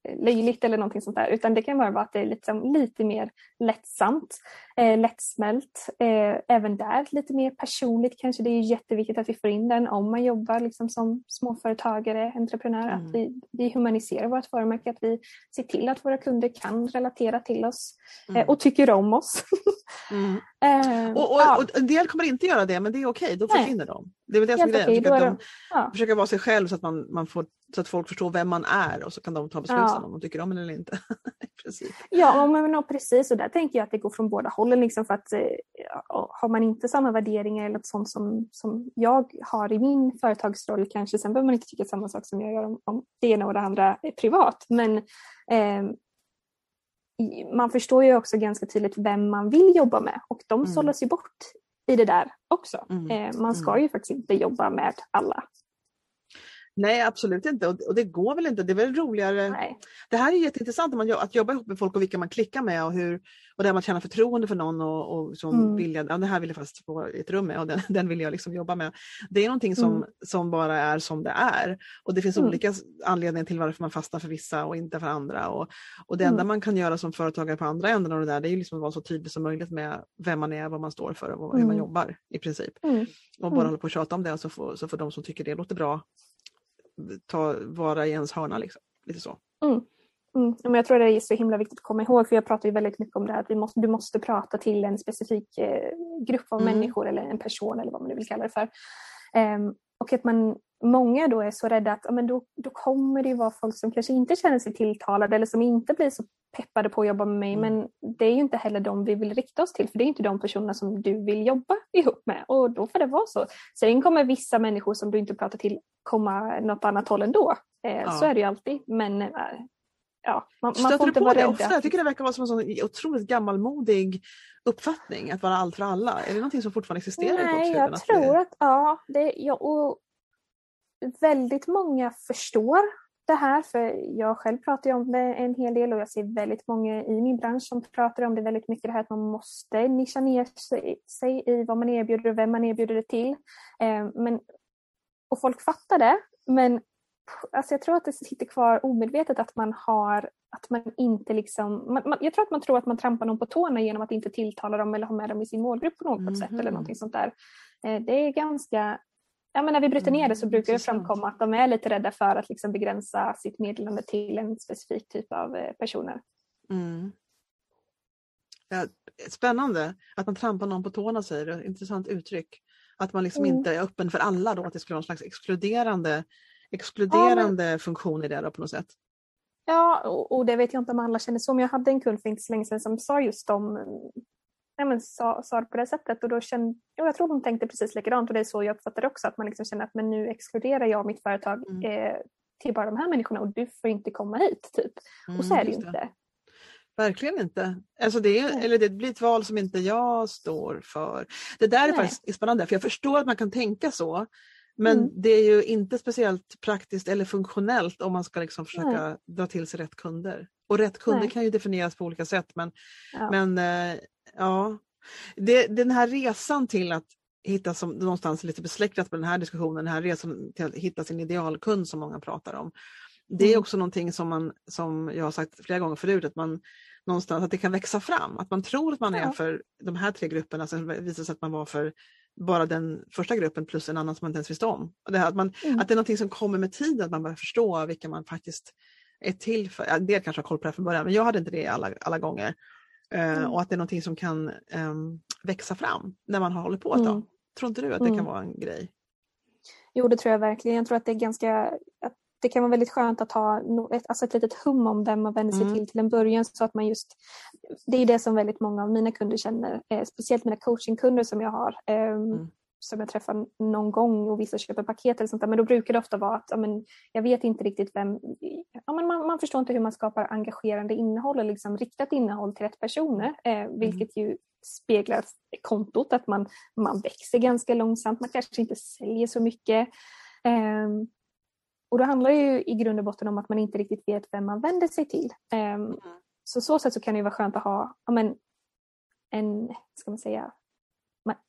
[SPEAKER 2] eh, löjligt eller någonting sånt där. Utan det kan vara bara att det är liksom lite mer lättsamt, eh, lättsmält. Eh, även där lite mer personligt kanske. Det är jätteviktigt att vi får in den om man jobbar liksom som småföretagare, entreprenör.
[SPEAKER 1] Mm.
[SPEAKER 2] Att vi, vi humaniserar vårt varumärke, att vi ser till att våra kunder kan relatera till oss eh,
[SPEAKER 1] Mm.
[SPEAKER 2] och tycker om oss.
[SPEAKER 1] Mm.
[SPEAKER 2] Eh,
[SPEAKER 1] Och, och,
[SPEAKER 2] ja,
[SPEAKER 1] och en del kommer inte göra det men det är okej, då
[SPEAKER 2] Nej.
[SPEAKER 1] försvinner de. Det är väl det som är grejen.
[SPEAKER 2] då
[SPEAKER 1] att
[SPEAKER 2] de, ja.
[SPEAKER 1] försöka vara sig själv så att, man, man får, så att folk förstår vem man är och så kan de ta beslut
[SPEAKER 2] Ja.
[SPEAKER 1] om de tycker om det eller inte.
[SPEAKER 2] Ja, men, men, precis. Och där tänker jag att det går från båda hållen. Liksom för att, eh, har man inte samma värderingar eller sånt som, som jag har i min företagsroll kanske, sen behöver man inte tycka samma sak som jag gör om, om det ena och det andra är privat. Men eh, man förstår ju också ganska tydligt vem man vill jobba med och de
[SPEAKER 1] Mm.
[SPEAKER 2] sållas ju bort i det där också.
[SPEAKER 1] Mm.
[SPEAKER 2] Eh, man ska
[SPEAKER 1] Mm.
[SPEAKER 2] ju faktiskt inte jobba med alla.
[SPEAKER 1] Nej absolut inte och, och det går väl inte. Det är väl roligare.
[SPEAKER 2] Nej.
[SPEAKER 1] Det här är jätteintressant man, att jobba ihop med folk och vilka man klickar med och, hur, och där man känner förtroende för någon och, och som
[SPEAKER 2] Mm.
[SPEAKER 1] vill jag, ja, det här vill jag faktiskt få ett rum med och den, den vill jag liksom jobba med. Det är någonting som,
[SPEAKER 2] Mm.
[SPEAKER 1] som bara är som det är och det finns
[SPEAKER 2] Mm.
[SPEAKER 1] olika anledningar till varför man fastnar för vissa och inte för andra. Och, och det enda
[SPEAKER 2] Mm.
[SPEAKER 1] man kan göra som företagare på andra änden av det där det är ju liksom att vara så tydlig som möjligt med vem man är, vad man står för och hur man
[SPEAKER 2] Mm.
[SPEAKER 1] jobbar i princip.
[SPEAKER 2] Mm.
[SPEAKER 1] Och bara hålla på och tjata om det så får, så får de som tycker det låter bra ta, vara i ens hörna. Liksom. Lite så.
[SPEAKER 2] Mm. Mm. Men jag tror det är så himla viktigt att komma ihåg, för jag pratar ju väldigt mycket om det här att vi måste, du måste prata till en specifik eh, grupp av
[SPEAKER 1] Mm.
[SPEAKER 2] människor eller en person eller vad man nu vill kalla det för. Ehm, och att man många då är så rädda att men då, då kommer det ju vara folk som kanske inte känner sig tilltalade eller som inte blir så peppade på att jobba med mig. Mm. Men det är ju inte heller de vi vill rikta oss till för det är inte de personerna som du vill jobba ihop med och då får det vara så. Sen kommer vissa människor som du inte pratar till komma något annat håll ändå. Eh, ja. Så är det ju alltid. Men eh, ja, man, man får inte vara rädd. Ofta?
[SPEAKER 1] Jag tycker det verkar vara som en sån otroligt gammalmodig uppfattning att vara allt för alla. Är det någonting som fortfarande existerar
[SPEAKER 2] Nej,
[SPEAKER 1] i
[SPEAKER 2] jag tror att, ja, det, ja, och väldigt många förstår det här, för jag själv pratar ju om det en hel del och jag ser väldigt många i min bransch som pratar om det väldigt mycket, det här att man måste nischa ner sig, i vad man erbjuder och vem man erbjuder det till. Eh, men, och folk fattar det, men alltså jag tror att det sitter kvar omedvetet att man har, att man inte liksom, man, man, jag tror att man tror att man trampar någon på tårna genom att inte tilltala dem eller ha med dem i sin målgrupp på något mm sätt eller mhm. någonting sånt där. Eh, det är ganska ja, men när vi bryter ner det så mm, brukar det framkomma att de är lite rädda för att liksom begränsa sitt meddelande till en specifik typ av eh, personer. Mm.
[SPEAKER 1] Ja, spännande att man trampar någon på tårna säger du, intressant uttryck. Att man liksom mm. inte är öppen för alla då, att det skulle vara en slags exkluderande, exkluderande ja, men... funktion i det då på något sätt.
[SPEAKER 2] Ja, och, och, det vet jag inte om alla känner så, men jag hade en kund för inte så länge sedan som sa just om ja, men, sa, sa det på det sättet och då kände, ja, jag tror de tänkte precis likadant och det är så jag uppfattar det också att man liksom känner att men nu exkluderar jag mitt företag mm. eh, till bara de här människorna och du får inte komma hit typ. Mm, och så är det ju inte.
[SPEAKER 1] Verkligen inte. Alltså det, eller det blir ett val som inte jag står för. Det där är Nej. faktiskt spännande för jag förstår att man kan tänka så. Men mm. det är ju inte speciellt praktiskt eller funktionellt om man ska liksom försöka Nej. dra till sig rätt kunder. Och rätt kunder Nej. kan ju definieras på olika sätt men, ja. men eh, Ja, det, den här resan till att hitta, som någonstans lite besläktat med den här diskussionen, den här resan till att hitta sin idealkund som många pratar om. Det är mm. också någonting som man, som jag har sagt flera gånger förut, att man någonstans att det kan växa fram. Att man tror att man är för de här tre grupperna, sen visar sig att man var för bara den första gruppen plus en annan som man inte ens visste om. Det här, att, man, mm. att det är någonting som kommer med tiden, att man börjar förstå vilka man faktiskt är till för. En del kanske har koll på det från början, men jag hade inte det alla, alla gånger. Eh, mm. Och att det är någonting som kan um, växa fram när man har hållit på ett tag. Mm. Tror inte du att det kan mm. vara en grej?
[SPEAKER 2] Jo det tror jag verkligen. Jag tror att det är ganska att det kan vara väldigt skönt att ha ett, alltså ett litet hum om vem man vänder sig mm. till till en början. Så att man just, det är det som väldigt många av mina kunder känner, eh, speciellt mina coachingkunder som jag har. Eh, mm som jag träffar någon gång och vissa köper paket eller sånt där, men då brukar det ofta vara att ja, men, jag vet inte riktigt vem, ja, men man, man förstår inte hur man skapar engagerande innehåll och liksom riktat innehåll till rätt personer, eh, mm. vilket ju speglar kontot, att man, man växer ganska långsamt, man kanske inte säljer så mycket. Eh, och då handlar det ju i grund och botten om att man inte riktigt vet vem man vänder sig till. Mm. Så så sätt så kan det vara skönt att ha ja, men, en, ska man säga,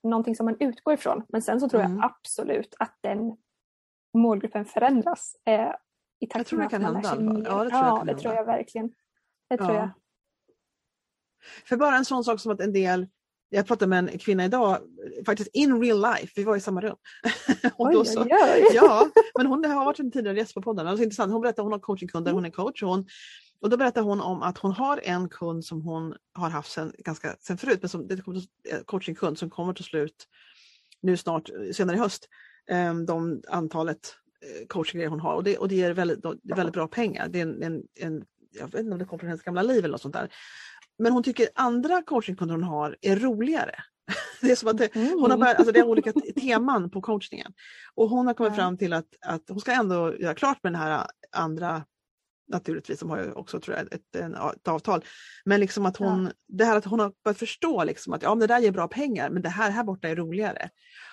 [SPEAKER 2] någonting som man utgår ifrån. Men sen så tror mm. jag absolut att den målgruppen förändras eh, i takt
[SPEAKER 1] att man lär sig mer.
[SPEAKER 2] Ja, det tror, ja, jag, det tror jag verkligen. Det tror ja. jag.
[SPEAKER 1] För bara en sån sak som att en del jag pratade med en kvinna idag, faktiskt in real life, vi var i samma rum. och oj, så, oj, oj. Ja, men hon har varit en tidigare gäst på podden. Alltså, intressant. Hon berättade att hon har coachingkunder, mm. hon är coach. Och hon och då berättar hon om att hon har en kund som hon har haft sen, ganska, sen förut, men som, det är eh, coachingkund som kommer till slut nu snart, senare i höst, ehm, de antalet eh, coachinggrejer hon har och det, och det ger väldigt, väldigt bra pengar. Det är en, en, en, jag vet inte om det kommer från hennes gamla liv eller något sånt där. Men hon tycker andra coachingkunder hon har är roligare. Det är som att det, hon har börjat, alltså det är olika teman på coachningen. Och hon har kommit fram till att, att hon ska ändå göra klart med den här andra naturligtvis, de har ju också tror jag, ett, ett avtal. Men liksom att hon, ja. det här att hon har börjat förstå liksom att ja, det där ger bra pengar men det här här borta är roligare.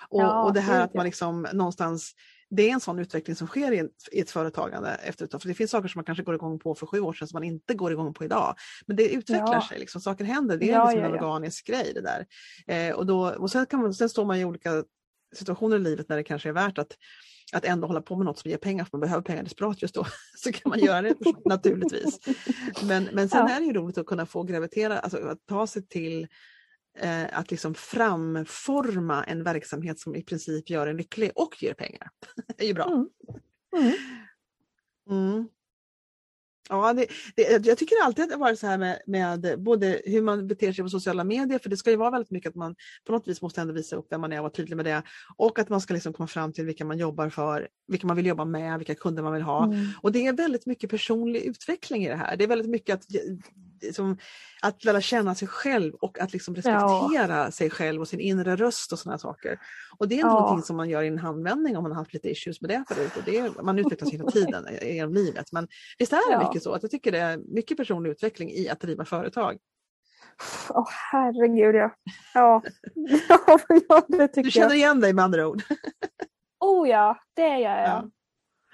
[SPEAKER 1] Och, ja, och det här att man liksom någonstans det är en sån utveckling som sker i, ett företagande efter ett tag. För det finns saker som man kanske går igång på för sju år sedan som man inte går igång på idag. Men det utvecklar ja. sig, liksom, saker händer. Det är ja, liksom en organisk grej det där. Eh, och, då, och sen, kan man, sen står man i olika situationer i livet när det kanske är värt att att ändå hålla på med något som ger pengar, för man behöver pengar desperat just då, så kan man göra det naturligtvis. Men, men sen ja. är det ju roligt att kunna få gravitera, alltså att ta sig till eh, att liksom framforma en verksamhet som i princip gör en lycklig och ger pengar. det är ju bra. Mm. Mm. Mm. Ja, det, det, jag tycker alltid att det varit så här med, med både hur man beter sig på sociala medier, för det ska ju vara väldigt mycket att man på något vis måste ändå visa upp vem man är och vara tydlig med det. Och att man ska liksom komma fram till vilka man jobbar för, vilka man vill jobba med, vilka kunder man vill ha. Mm. Och det är väldigt mycket personlig utveckling i det här. Det är väldigt mycket att liksom, att lära känna sig själv och att liksom respektera ja. sig själv och sin inre röst och sådana saker. Och det är ja. någonting som man gör i en handvändning om man har haft lite issues med det förut. Och det är, man utvecklas hela tiden genom livet. Men visst är det ja. mycket så att jag tycker det är mycket personlig utveckling i att driva företag.
[SPEAKER 2] Åh oh, herregud ja. Ja, ja det tycker
[SPEAKER 1] Du känner igen dig med andra ord?
[SPEAKER 2] oh ja, det gör jag. Ja.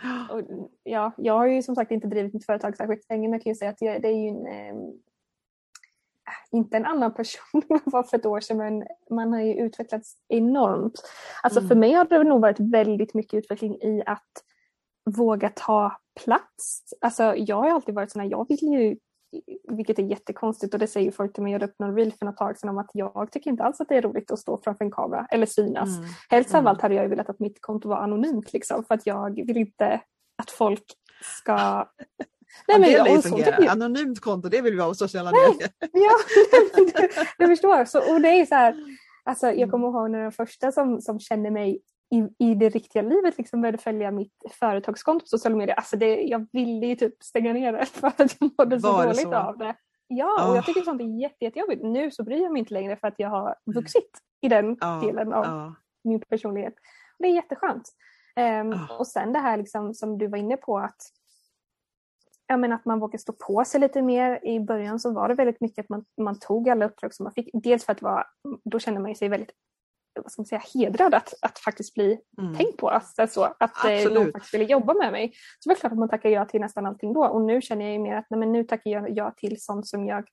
[SPEAKER 2] Och, ja, jag har ju som sagt inte drivit mitt företag särskilt länge men jag kan ju säga att det är ju en, eh, inte en annan person än var för ett år sedan men man har ju utvecklats enormt. Alltså mm. för mig har det nog varit väldigt mycket utveckling i att våga ta plats. Alltså jag har alltid varit sån här, jag vill ju vilket är jättekonstigt och det säger folk till mig, jag öppnade reel för något tag sedan om att jag tycker inte alls att det är roligt att stå framför en kamera eller synas. Mm. Helst av mm. allt hade jag velat att mitt konto var anonymt liksom för att jag vill inte att folk ska
[SPEAKER 1] Nej, men, ja, det. Jag... Anonymt konto, det vill vi ha på sociala medier.
[SPEAKER 2] ja, du, du förstår. Så, och det är så här, alltså, jag mm. kommer ihåg när den första som, som kände mig i, i det riktiga livet liksom började följa mitt företagskonto på sociala medier. Alltså det, jag ville ju typ stänga ner det för att jag mådde så dåligt så? av det. Ja, oh. och jag tycker sånt är jätte, jättejobbigt. Nu så bryr jag mig inte längre för att jag har vuxit i den oh. delen av oh. min personlighet. Det är jätteskönt. Um, och sen det här liksom, som du var inne på att ja, men att man vågar stå på sig lite mer. I början så var det väldigt mycket att man, man tog alla uppdrag som man fick. Dels för att vara, då kände man sig väldigt vad ska man säga, hedrad att, att faktiskt bli mm. tänkt på. Alltså, så, att eh, någon faktiskt ville jobba med mig. Så det var klart att man tackar ja till nästan allting då. Och nu känner jag mer att nej, men nu tackar jag ja till sånt som jag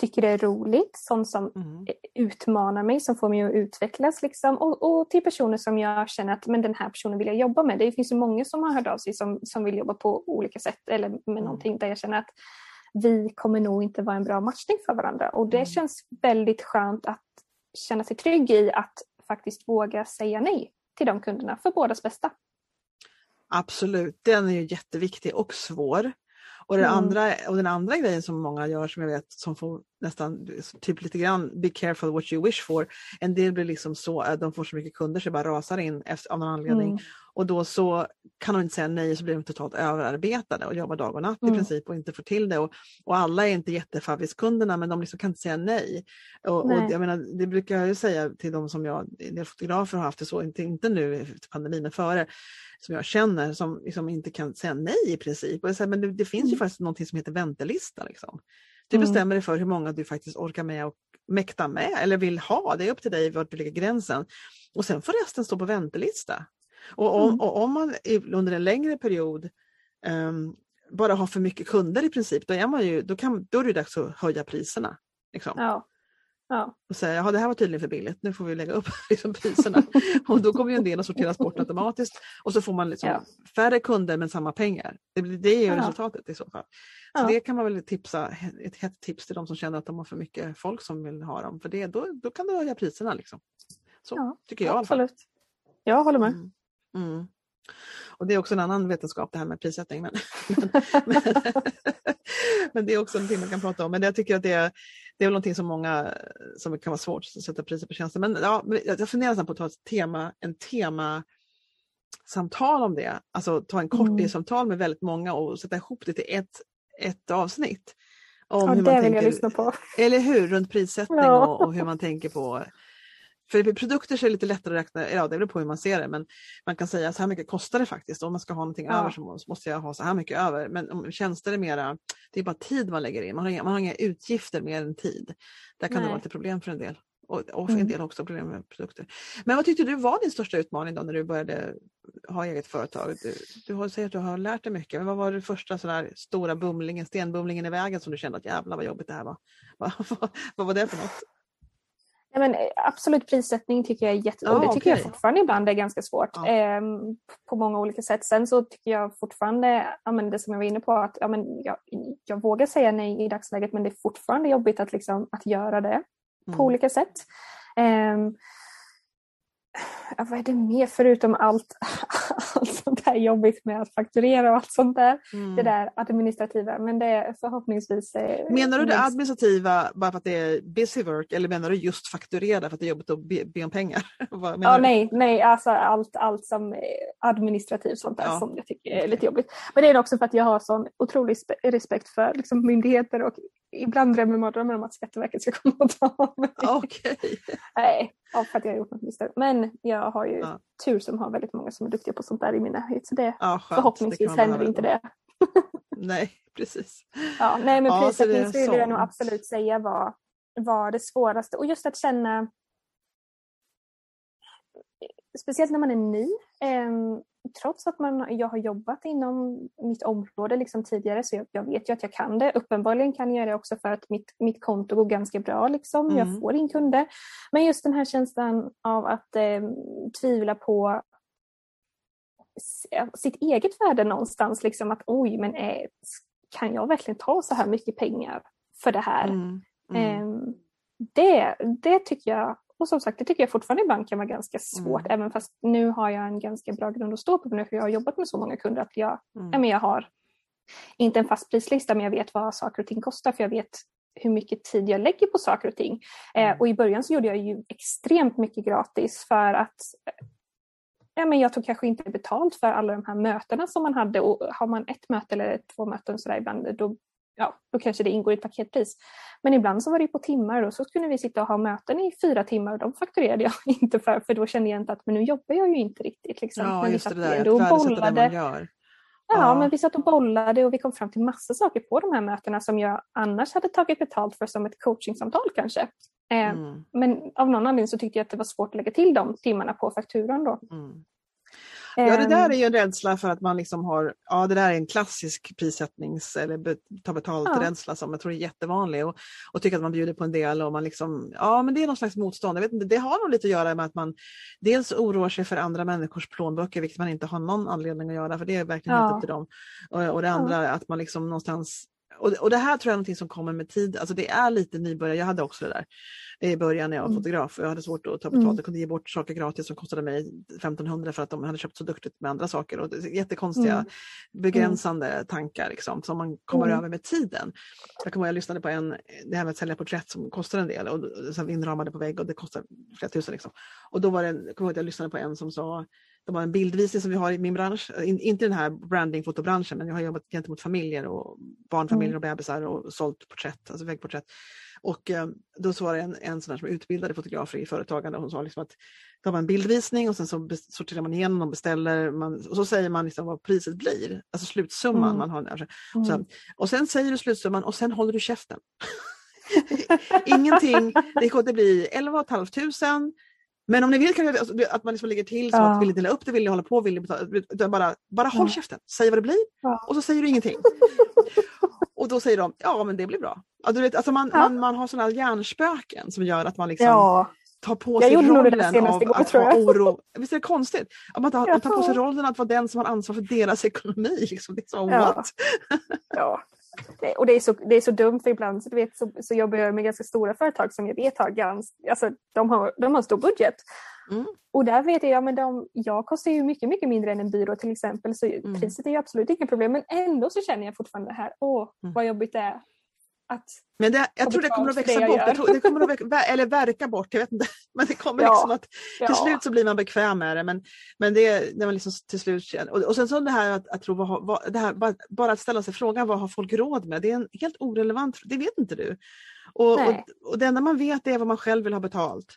[SPEAKER 2] tycker är roligt, sånt som mm. utmanar mig, som får mig att utvecklas. Liksom. Och, och, till personer som jag känner att men den här personen vill jag jobba med. Det finns ju många som har hört av sig som, som vill jobba på olika sätt eller med mm. någonting där jag känner att vi kommer nog inte vara en bra matchning för varandra. Och det mm. känns väldigt skönt att känna sig trygg i att faktiskt våga säga nej till de kunderna för bådas bästa.
[SPEAKER 1] Absolut, den är ju jätteviktig och svår. Och, det mm. andra, och den andra grejen som många gör som jag vet som får nästan typ lite grann be careful what you wish for. En del blir liksom så att de får så mycket kunder så det bara rasar in efter, av någon anledning. Mm. Och då så kan de inte säga nej så blir de totalt överarbetade och jobbar dag och natt mm. i princip och inte får till det. Och, och alla är inte jättefavviskunderna men de liksom kan inte säga nej. Och, nej. och, jag menar, det brukar jag ju säga till de som jag, en del fotografer har haft det så, inte, inte nu efter pandemin men före, som jag känner som liksom inte kan säga nej i princip. Och säger, men det, det finns ju mm. faktiskt något som heter väntelista. Liksom. Du mm. bestämmer dig för hur många du faktiskt orkar med och mäktar med eller vill ha. Det är upp till dig var du lägger gränsen. Och sen får resten stå på väntelista. Och om, mm. och om man under en längre period um, bara har för mycket kunder i princip, då är, man ju, då kan, då är det dags att höja priserna. Liksom.
[SPEAKER 2] Ja. Ja.
[SPEAKER 1] Och säga, ja det här var tydligen för billigt, nu får vi lägga upp liksom, priserna. och då kommer ju en del att sorteras bort automatiskt och så får man liksom ja. färre kunder men samma pengar. Det, det är ju ja. resultatet i så fall. Så det kan man väl tipsa, ett hett tips till de som känner att de har för mycket folk som vill ha dem. För det, då, då kan du höja priserna. Liksom. Så tycker jag
[SPEAKER 2] absolut. Jag håller med.
[SPEAKER 1] Mm. Mm. Och det är också en annan vetenskap det här med prissättning. Men, men, men, det är också någonting man kan prata om. Men jag tycker att det är, det är väl någonting som många som kan vara svårt att sätta priser på tjänster. Men ja, jag funderar på att ta ett tema, en tema samtal om det. Alltså ta en korttidssamtal mm. med väldigt många och sätta ihop det till ett, ett avsnitt.
[SPEAKER 2] Om ja, hur man det tänker, vill jag lyssna på.
[SPEAKER 1] Eller hur, runt prissättning ja. och, och hur man tänker på för produkter så är det lite lättare att räkna, ja det beror på hur man ser det, men man kan säga så här mycket kostar det faktiskt. Om man ska ha någonting ja. över så måste jag ha så här mycket över. Men om tjänster är mera, det är bara tid man lägger in, man har inga, man har inga utgifter mer än tid. Där kan Nej. det vara lite problem för en del. Och, och för en mm. del också problem med produkter. Men vad tyckte du var din största utmaning då när du började ha eget företag? Du, du har, säger att du har lärt dig mycket, men vad var det första sådär stora bumlingen, stenbumlingen i vägen som du kände att jävlar vad jobbigt det här var? vad, vad, vad var det för något?
[SPEAKER 2] Nej, men eh, absolut prissättning tycker jag är jätte... Ah, och det tycker okay. jag fortfarande ibland är ganska svårt ah. eh, på många olika sätt. Sen så tycker jag fortfarande, ja, men det som jag var inne på, att ja, men jag, jag vågar säga nej i dagsläget men det är fortfarande jobbigt att, liksom, att göra det mm. på olika sätt. Eh, ja, vad är det mer förutom allt, allt sånt där är jobbigt med att fakturera och allt sånt där.
[SPEAKER 1] Mm.
[SPEAKER 2] Det där administrativa. Men det är förhoppningsvis... eh,
[SPEAKER 1] Menar du det administrativa bara för att det är busy work eller menar du just fakturera för att det är jobbigt att be, be om pengar? Vad menar
[SPEAKER 2] Ja,
[SPEAKER 1] du?
[SPEAKER 2] nej, nej, alltså allt, allt som är administrativt sånt där
[SPEAKER 1] Ja.
[SPEAKER 2] som jag tycker är lite jobbigt. Men det är också för att jag har sån otrolig spe- respekt för liksom, myndigheter och ibland drömmer mardrömmar om att Skatteverket ska komma och ta mig.
[SPEAKER 1] Okej.
[SPEAKER 2] Nej, ja, för att jag har gjort något misstag. Men jag har ju
[SPEAKER 1] Ja.
[SPEAKER 2] tur som har väldigt många som är duktiga på sånt där i min närhet. Så det,
[SPEAKER 1] Ja, skönt.
[SPEAKER 2] förhoppningsvis
[SPEAKER 1] Det
[SPEAKER 2] händer inte det.
[SPEAKER 1] Nej, precis.
[SPEAKER 2] Ja, nej men
[SPEAKER 1] Ja,
[SPEAKER 2] prissättning skulle jag nog absolut säga var, var det svåraste. Och just att känna, speciellt när man är ny, ehm, trots att man, jag har jobbat inom mitt område liksom tidigare så jag, jag vet ju att jag kan det. Uppenbarligen kan jag det också för att mitt, mitt konto går ganska bra. Liksom.
[SPEAKER 1] Mm.
[SPEAKER 2] Jag får in kunder. Men just den här känslan av att ehm, tvivla på sitt eget värde någonstans. Liksom att oj, men eh, kan jag verkligen ta så här mycket pengar för det här?
[SPEAKER 1] Mm. Mm.
[SPEAKER 2] Ehm, det, det tycker jag, och som sagt det tycker jag fortfarande ibland kan vara ganska svårt
[SPEAKER 1] Mm.
[SPEAKER 2] även fast nu har jag en ganska bra grund att stå på nu för jag har jobbat med så många kunder att jag,
[SPEAKER 1] Mm.
[SPEAKER 2] ja, men jag har inte en fast prislista men jag vet vad saker och ting kostar för jag vet hur mycket tid jag lägger på saker och ting.
[SPEAKER 1] Mm.
[SPEAKER 2] Eh, och i början så gjorde jag ju extremt mycket gratis för att eh, ja, men jag tog kanske inte betalt för alla de här mötena som man hade och har man ett möte eller två möten så där ibland då, ja, då kanske det ingår i ett paketpris. Men ibland så var det på timmar och så kunde vi sitta och ha möten i fyra timmar och de fakturerade jag inte för för då kände jag inte att men nu jobbar jag ju inte riktigt. Liksom.
[SPEAKER 1] Ja,
[SPEAKER 2] men vi
[SPEAKER 1] just
[SPEAKER 2] satt
[SPEAKER 1] det där,
[SPEAKER 2] och
[SPEAKER 1] att värdesätta det
[SPEAKER 2] bollade.
[SPEAKER 1] man gör.
[SPEAKER 2] Ja,
[SPEAKER 1] Ja.
[SPEAKER 2] men vi satt och bollade och vi kom fram till massa saker på de här mötena som jag annars hade tagit betalt för som ett coachingsamtal kanske. Eh,
[SPEAKER 1] Mm.
[SPEAKER 2] Men av någon anledning så tyckte jag att det var svårt att lägga till de timmarna på fakturan då.
[SPEAKER 1] Mm. Ja, det där
[SPEAKER 2] Ehm,
[SPEAKER 1] är ju en rädsla för att man liksom har, ja det där är en klassisk prissättnings eller be, ta betalt
[SPEAKER 2] Ja.
[SPEAKER 1] som jag tror är jättevanlig och, och tycker att man bjuder på en del och man liksom, ja men det är någon slags motstånd. Jag vet inte, det har nog lite att göra med att man dels oroar sig för andra människors plånböcker, vilket man inte har någon anledning att göra för det är verkligen
[SPEAKER 2] Ja.
[SPEAKER 1] helt upp till dem. Och, och det andra är att man liksom någonstans och, och det här tror jag är någonting som kommer med tid. Alltså det är lite nybörjare. Jag hade också det där i början när jag var
[SPEAKER 2] Mm.
[SPEAKER 1] fotograf. Jag hade svårt att ta betalt.
[SPEAKER 2] Mm.
[SPEAKER 1] Jag kunde ge bort saker gratis som kostade mig 1500 för att de hade köpt så duktigt med andra saker. Och jättekonstiga
[SPEAKER 2] Mm.
[SPEAKER 1] begränsande tankar liksom, som man kommer
[SPEAKER 2] Mm.
[SPEAKER 1] över med tiden. Jag kommer jag lyssnade på en, det här med att sälja porträtt som kostar en del och sen inramade på vägg och det kostar flera tusen. Liksom. Och då var det, jag kommer ihåg att jag lyssnade på en som sa det var en bildvisning som vi har i min bransch, In, inte den här branding-fotobranschen men jag har jobbat gentemot familjer och barnfamiljer
[SPEAKER 2] Mm.
[SPEAKER 1] och bebisar och sålt porträtt, alltså väggporträtt. Och eh, då så var det en, en sån där som utbildade fotografer i företagande och hon sa liksom att det var en bildvisning och sen så sorterar man igenom och beställer man, och så säger man liksom vad priset blir, alltså slutsumman
[SPEAKER 2] Mm.
[SPEAKER 1] man har. Alltså,
[SPEAKER 2] mm.
[SPEAKER 1] så, och sen säger du slutsumman och sen håller du käften. Ingenting, det, det blir 11 500 men om ni vill kan jag, alltså, att man liksom lägger till så
[SPEAKER 2] Ja.
[SPEAKER 1] att vill ni dela upp det, vill ni hålla på, vill ni betala, bara, bara håll
[SPEAKER 2] Ja.
[SPEAKER 1] käften, säg vad det blir
[SPEAKER 2] Ja.
[SPEAKER 1] och så säger du ingenting. och då säger de, ja men det blir bra. Ja, du vet, alltså man,
[SPEAKER 2] Ja.
[SPEAKER 1] man, man har sådana hjärnspöken som gör att man liksom
[SPEAKER 2] Ja,
[SPEAKER 1] tar på sig rollen av
[SPEAKER 2] igår,
[SPEAKER 1] att ha oro. Visst är det konstigt? Att man tar, man tar på sig
[SPEAKER 2] Ja.
[SPEAKER 1] rollen att vara den som har ansvar för deras ekonomi. Liksom. Det är så,
[SPEAKER 2] Ja. ja. Det, och det är, så, det är så dumt för ibland så, du vet, så, så jobbar jag med ganska stora företag som jag vet har, gans, alltså, de har, de har stor budget.
[SPEAKER 1] Mm.
[SPEAKER 2] Och där vet jag, ja, men de, jag kostar ju mycket, mycket mindre än en byrå till exempel så
[SPEAKER 1] Mm.
[SPEAKER 2] priset är ju absolut inga problem men ändå så känner jag fortfarande det här, åh
[SPEAKER 1] Mm.
[SPEAKER 2] vad jobbigt det är att
[SPEAKER 1] Men det, jag tror det kommer att växa
[SPEAKER 2] det
[SPEAKER 1] bort. Jag tror, det kommer att växa, eller verka bort, jag vet inte. Men det kommer
[SPEAKER 2] Ja.
[SPEAKER 1] liksom att
[SPEAKER 2] ja,
[SPEAKER 1] till slut så blir man bekväm med det. Men, men det är när man liksom till slut och, och sen så det här att, att tro, vad, vad, det här, bara, bara att ställa sig frågan vad har folk råd med? Det är en helt orelevant det vet inte du. Och, och, och det enda man vet är vad man själv vill ha betalt.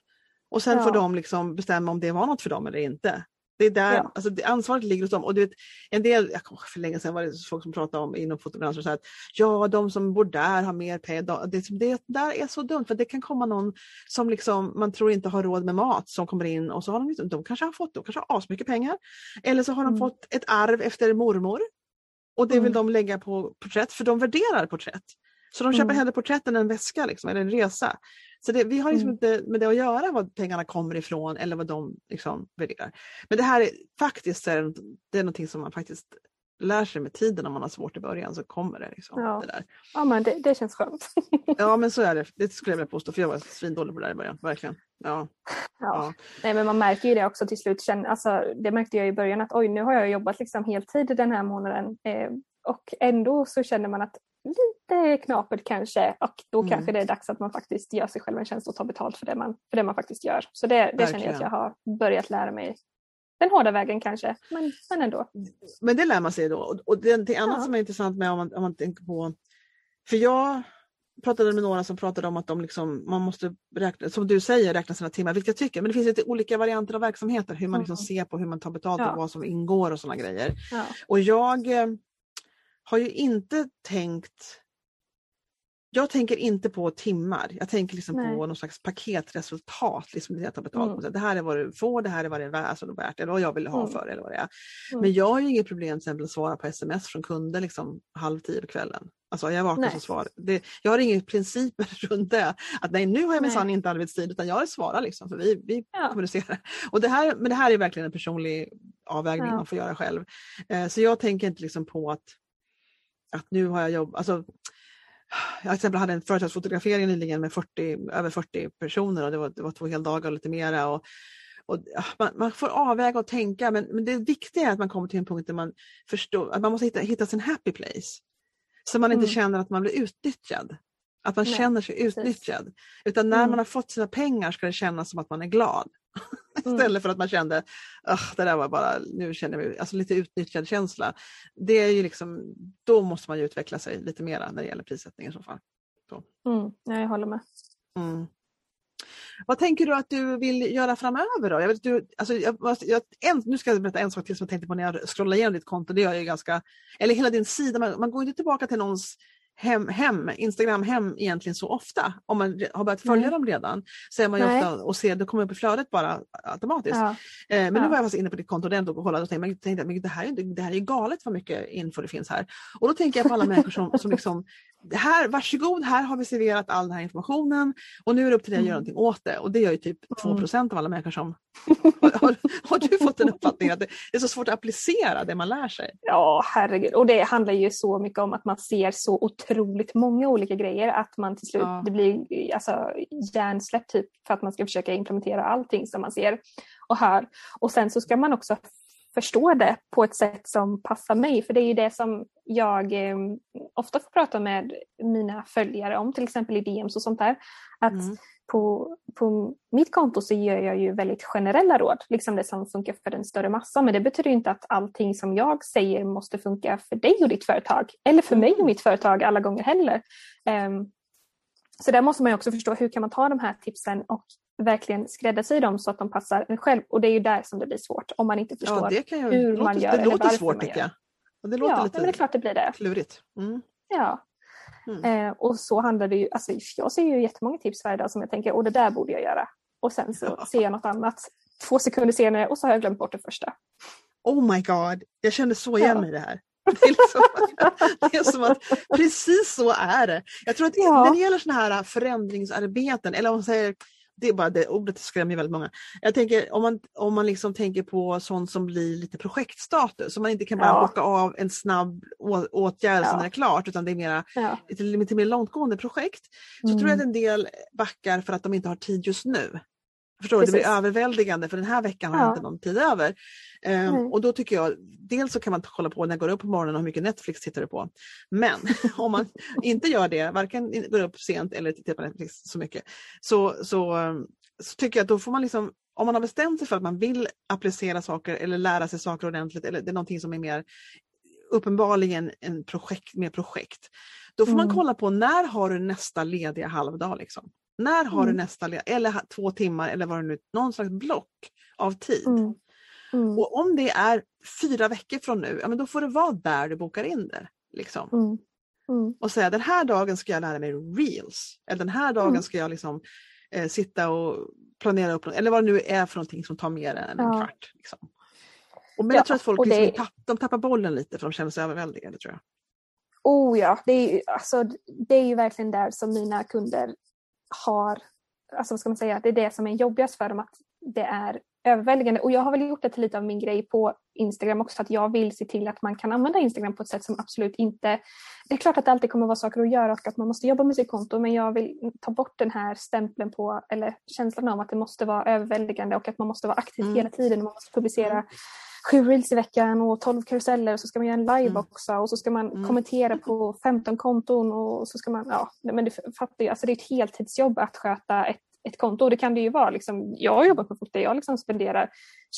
[SPEAKER 1] Och sen
[SPEAKER 2] Ja.
[SPEAKER 1] får de liksom bestämma om det var något för dem eller inte. Det är där,
[SPEAKER 2] Ja.
[SPEAKER 1] alltså ansvaret ligger hos dem. Och du vet, en del, jag kommer för länge sedan var det folk som pratade om inom fotobranschen så här att ja, de som bor där har mer pengar. Det, det där är så dumt för det kan komma någon som liksom, man tror inte har råd med mat som kommer in och så har de, liksom- de kanske har fått de kanske har asmycket pengar. Eller så har de
[SPEAKER 2] Mm.
[SPEAKER 1] fått ett arv efter mormor. Och det vill
[SPEAKER 2] Mm.
[SPEAKER 1] de lägga på porträtt för de värderar porträtt. Så de köper
[SPEAKER 2] Mm.
[SPEAKER 1] hellre porträtt än en väska liksom, eller en resa. Så det, vi har liksom
[SPEAKER 2] Mm.
[SPEAKER 1] inte med det att göra vad pengarna kommer ifrån eller vad de liksom värderar. Men det här är faktiskt är det, är någonting som man faktiskt lär sig med tiden om man har svårt i början så kommer det. Liksom,
[SPEAKER 2] Ja.
[SPEAKER 1] det där.
[SPEAKER 2] Ja men det, det känns skönt.
[SPEAKER 1] Ja men så är det, det skulle jag vilja påstå för jag var svindålig på det där i början, verkligen. Ja,
[SPEAKER 2] Ja.
[SPEAKER 1] ja.
[SPEAKER 2] Nej, men man märker ju det också till slut. Alltså, det märkte jag i början att oj nu har jag jobbat liksom heltid den här månaden. Eh, och ändå så känner man att lite knapert kanske och då
[SPEAKER 1] Mm.
[SPEAKER 2] kanske det är dags att man faktiskt gör sig själv en tjänst och tar betalt för det man, för det man faktiskt gör. Så det, det känner jag att jag har börjat lära mig den hårda vägen kanske, men, men ändå.
[SPEAKER 1] Men det lär man sig då. Och- Och det är annat
[SPEAKER 2] Ja.
[SPEAKER 1] som är intressant med om man, om man tänker på... För jag pratade med några som pratade om att de liksom, man måste, räkna, som du säger, räkna sina timmar, vilket jag tycker. Men det finns lite olika varianter av verksamheter, hur man liksom
[SPEAKER 2] Mm.
[SPEAKER 1] ser på hur man tar betalt
[SPEAKER 2] Ja.
[SPEAKER 1] och vad som ingår och sådana grejer.
[SPEAKER 2] Ja.
[SPEAKER 1] Och jag eh, har ju inte tänkt jag tänker inte på timmar, jag tänker liksom
[SPEAKER 2] Nej.
[SPEAKER 1] på någon slags paketresultat. Liksom det jag tar betalt
[SPEAKER 2] Mm.
[SPEAKER 1] Det här är vad du får, det här är vad det är värt, alltså värt eller vad jag vill ha
[SPEAKER 2] Mm.
[SPEAKER 1] för det, eller vad det är.
[SPEAKER 2] Mm.
[SPEAKER 1] Men jag har ju inget problem till att svara på sms från kunder liksom halv tio på kvällen. Alltså jag vaknar
[SPEAKER 2] Nej.
[SPEAKER 1] så svar. Det, jag har inga principer runt det. Att nej nu har jag minsann inte arbetstid utan jag svarar liksom för vi, vi
[SPEAKER 2] Ja.
[SPEAKER 1] kommunicerar. Och det här, men det här är verkligen en personlig avvägning
[SPEAKER 2] Ja.
[SPEAKER 1] man får göra själv. Eh, så jag tänker inte liksom på att, att nu har jag jobb, alltså jag till exempel hade en företagsfotografering nyligen med 40, över 40 personer och det var, det var två heldagar och lite mera. Och, och, man, man får avväga och tänka men, men det viktiga är att man kommer till en punkt där man förstår att man måste hitta, hitta sin happy place. Så man inte
[SPEAKER 2] Mm.
[SPEAKER 1] känner att man blir utnyttjad. Att man
[SPEAKER 2] Nej,
[SPEAKER 1] känner sig
[SPEAKER 2] precis.
[SPEAKER 1] utnyttjad. Utan när
[SPEAKER 2] Mm.
[SPEAKER 1] man har fått sina pengar ska det kännas som att man är glad.
[SPEAKER 2] Mm.
[SPEAKER 1] Istället för att man kände, "Ugh, det där var bara, nu känner jag mig, alltså lite utnyttjad känsla. Det är ju liksom, då måste man ju utveckla sig lite mera när det gäller prissättning i så fall.
[SPEAKER 2] Mm. Ja, jag håller med.
[SPEAKER 1] Mm. Vad tänker du att du vill göra framöver då? Jag vet, du, alltså, jag, jag, en, nu ska jag berätta en sak till som jag tänkte på när jag scrollade igenom ditt konto. Det gör jag ganska, eller hela din sida, man, man går inte tillbaka till någons hem, hem, Instagram-hem egentligen så ofta. Om man har börjat följa
[SPEAKER 2] Nej.
[SPEAKER 1] dem redan så är man ju
[SPEAKER 2] Nej.
[SPEAKER 1] ofta och ser, det kommer upp i flödet bara automatiskt.
[SPEAKER 2] Ja.
[SPEAKER 1] Eh, men nu
[SPEAKER 2] Ja.
[SPEAKER 1] var jag faktiskt inne på ditt konto och kollade och tänkte, men tänkte men det här, är, det här är galet vad mycket info det finns här. Och då tänker jag på alla människor som, som liksom, här, varsågod, här har vi serverat all den här informationen och nu är det upp till dig att göra
[SPEAKER 2] Mm.
[SPEAKER 1] någonting åt det. Och det gör ju typ 2
[SPEAKER 2] Mm.
[SPEAKER 1] av alla människor som... har, har, har du fått en uppfattning att det är så svårt att applicera det man lär sig?
[SPEAKER 2] Ja, herregud. Och det handlar ju så mycket om att man ser så otroligt många olika grejer att man till slut,
[SPEAKER 1] Ja.
[SPEAKER 2] det blir alltså hjärnsläpp typ för att man ska försöka implementera allting som man ser och hör. Och sen så ska man också förstå det på ett sätt som passar mig. För det är ju det som jag eh, ofta får prata med mina följare om, till exempel i DMs och sånt där. Att
[SPEAKER 1] Mm.
[SPEAKER 2] på, på mitt konto så ger jag ju väldigt generella råd, liksom det som funkar för den större massan. Men det betyder inte att allting som jag säger måste funka för dig och ditt företag. Eller för mig och mitt företag alla gånger heller. Ehm, så där måste man ju också förstå hur kan man ta de här tipsen och verkligen skräddarsy dem så att de passar en själv. Och det är ju där som det blir svårt om man inte förstår.
[SPEAKER 1] Ja, ju,
[SPEAKER 2] hur
[SPEAKER 1] låter,
[SPEAKER 2] man gör
[SPEAKER 1] det
[SPEAKER 2] eller
[SPEAKER 1] låter
[SPEAKER 2] varför
[SPEAKER 1] svårt
[SPEAKER 2] man
[SPEAKER 1] tycker
[SPEAKER 2] gör.
[SPEAKER 1] jag. Och det låter
[SPEAKER 2] ja,
[SPEAKER 1] lite
[SPEAKER 2] men det är klart det blir det.
[SPEAKER 1] klurigt. Mm.
[SPEAKER 2] Ja.
[SPEAKER 1] Mm.
[SPEAKER 2] Eh, och så handlar det ju, alltså jag ser ju jättemånga tips varje dag som jag tänker, och det där borde jag göra. Och sen så
[SPEAKER 1] Ja.
[SPEAKER 2] ser jag något annat två sekunder senare och så har jag glömt bort det första.
[SPEAKER 1] Oh my god, jag kände så igen
[SPEAKER 2] Ja.
[SPEAKER 1] mig i det här. Det är, liksom, det är som att precis så är det. Jag tror att
[SPEAKER 2] Ja.
[SPEAKER 1] när det gäller sådana här förändringsarbeten, eller om man säger, det är bara det ordet skrämmer väldigt många. Jag tänker om man, om man liksom tänker på sånt som blir lite projektstatus, så man inte kan bara
[SPEAKER 2] Ja.
[SPEAKER 1] bocka av en snabb å- åtgärd och sen
[SPEAKER 2] Ja.
[SPEAKER 1] är det klart, utan det är mera,
[SPEAKER 2] Ja.
[SPEAKER 1] lite, lite mer långtgående projekt. Så
[SPEAKER 2] Mm.
[SPEAKER 1] tror jag att en del backar för att de inte har tid just nu. Förstår du? Det blir
[SPEAKER 2] Precis.
[SPEAKER 1] överväldigande för den här veckan har jag
[SPEAKER 2] Ja.
[SPEAKER 1] inte någon tid över.
[SPEAKER 2] Nej.
[SPEAKER 1] och då tycker jag, dels så kan man kolla på när jag går upp på morgonen och hur mycket Netflix tittar du på. Men om man inte gör det, varken går upp sent eller tittar på Netflix så mycket, så, så, ehm, så tycker jag att då får man liksom, om man har bestämt sig för att man vill applicera saker eller lära sig saker ordentligt eller det är någonting som är mer uppenbarligen en projekt, mer projekt. Då får man
[SPEAKER 2] Mm.
[SPEAKER 1] kolla på när har du nästa lediga halvdag? Liksom? När har du
[SPEAKER 2] Mm.
[SPEAKER 1] nästa, le- eller två timmar eller vad det nu någon slags block av tid.
[SPEAKER 2] Mm. Mm.
[SPEAKER 1] Och om det är fyra veckor från nu, ja, men då får det vara där du bokar in det. Liksom.
[SPEAKER 2] Mm. Mm.
[SPEAKER 1] Och säga den här dagen ska jag lära mig reels. Eller den här dagen
[SPEAKER 2] Mm.
[SPEAKER 1] ska jag liksom, eh, sitta och planera upp eller vad det nu är för någonting som tar mer än en
[SPEAKER 2] Ja.
[SPEAKER 1] kvart. Liksom. Och men
[SPEAKER 2] Ja,
[SPEAKER 1] jag tror att folk liksom
[SPEAKER 2] det-
[SPEAKER 1] tapp, de tappar bollen lite för de känner sig överväldigade. Tror jag.
[SPEAKER 2] Oh ja, det är, ju, alltså, det är ju verkligen där som mina kunder har, alltså vad ska man säga, det är det som är jobbigast för dem, att det är överväldigande. Och jag har väl gjort det till lite av min grej på Instagram också, att jag vill se till att man kan använda Instagram på ett sätt som absolut inte... Det är klart att det alltid kommer vara saker att göra och att man måste jobba med sitt konto, men jag vill ta bort den här stämpeln på, eller känslan av att det måste vara överväldigande och att man måste vara aktiv mm. hela tiden. Man måste publicera mm. Sju reels i veckan och tolv karuseller och så ska man göra en live mm. också och så ska man mm. kommentera på 15 konton och så ska man, ja, men det fattar alltså det är ett heltidsjobb att sköta ett ett konto. Och det kan det ju vara. Liksom, jag har jobbat på folk där jag liksom spenderar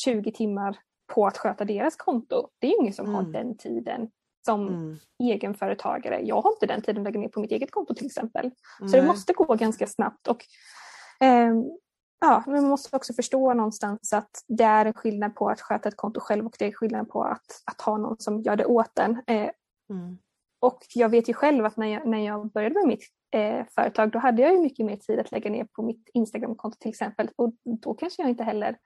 [SPEAKER 2] 20 timmar på att sköta deras konto. Det är ju ingen som mm. har den tiden som mm. egenföretagare. Jag har inte den tiden att lägga ner på mitt eget konto till exempel. Så Nej. det måste gå ganska snabbt. Och, eh, ja, men man måste också förstå någonstans att det är en skillnad på att sköta ett konto själv och det är skillnad på att, att ha någon som gör det åt en. Eh, mm. Och jag vet ju själv att när jag, när jag började med mitt eh, företag då hade jag ju mycket mer tid att lägga ner på mitt Instagramkonto till exempel och då kanske jag inte heller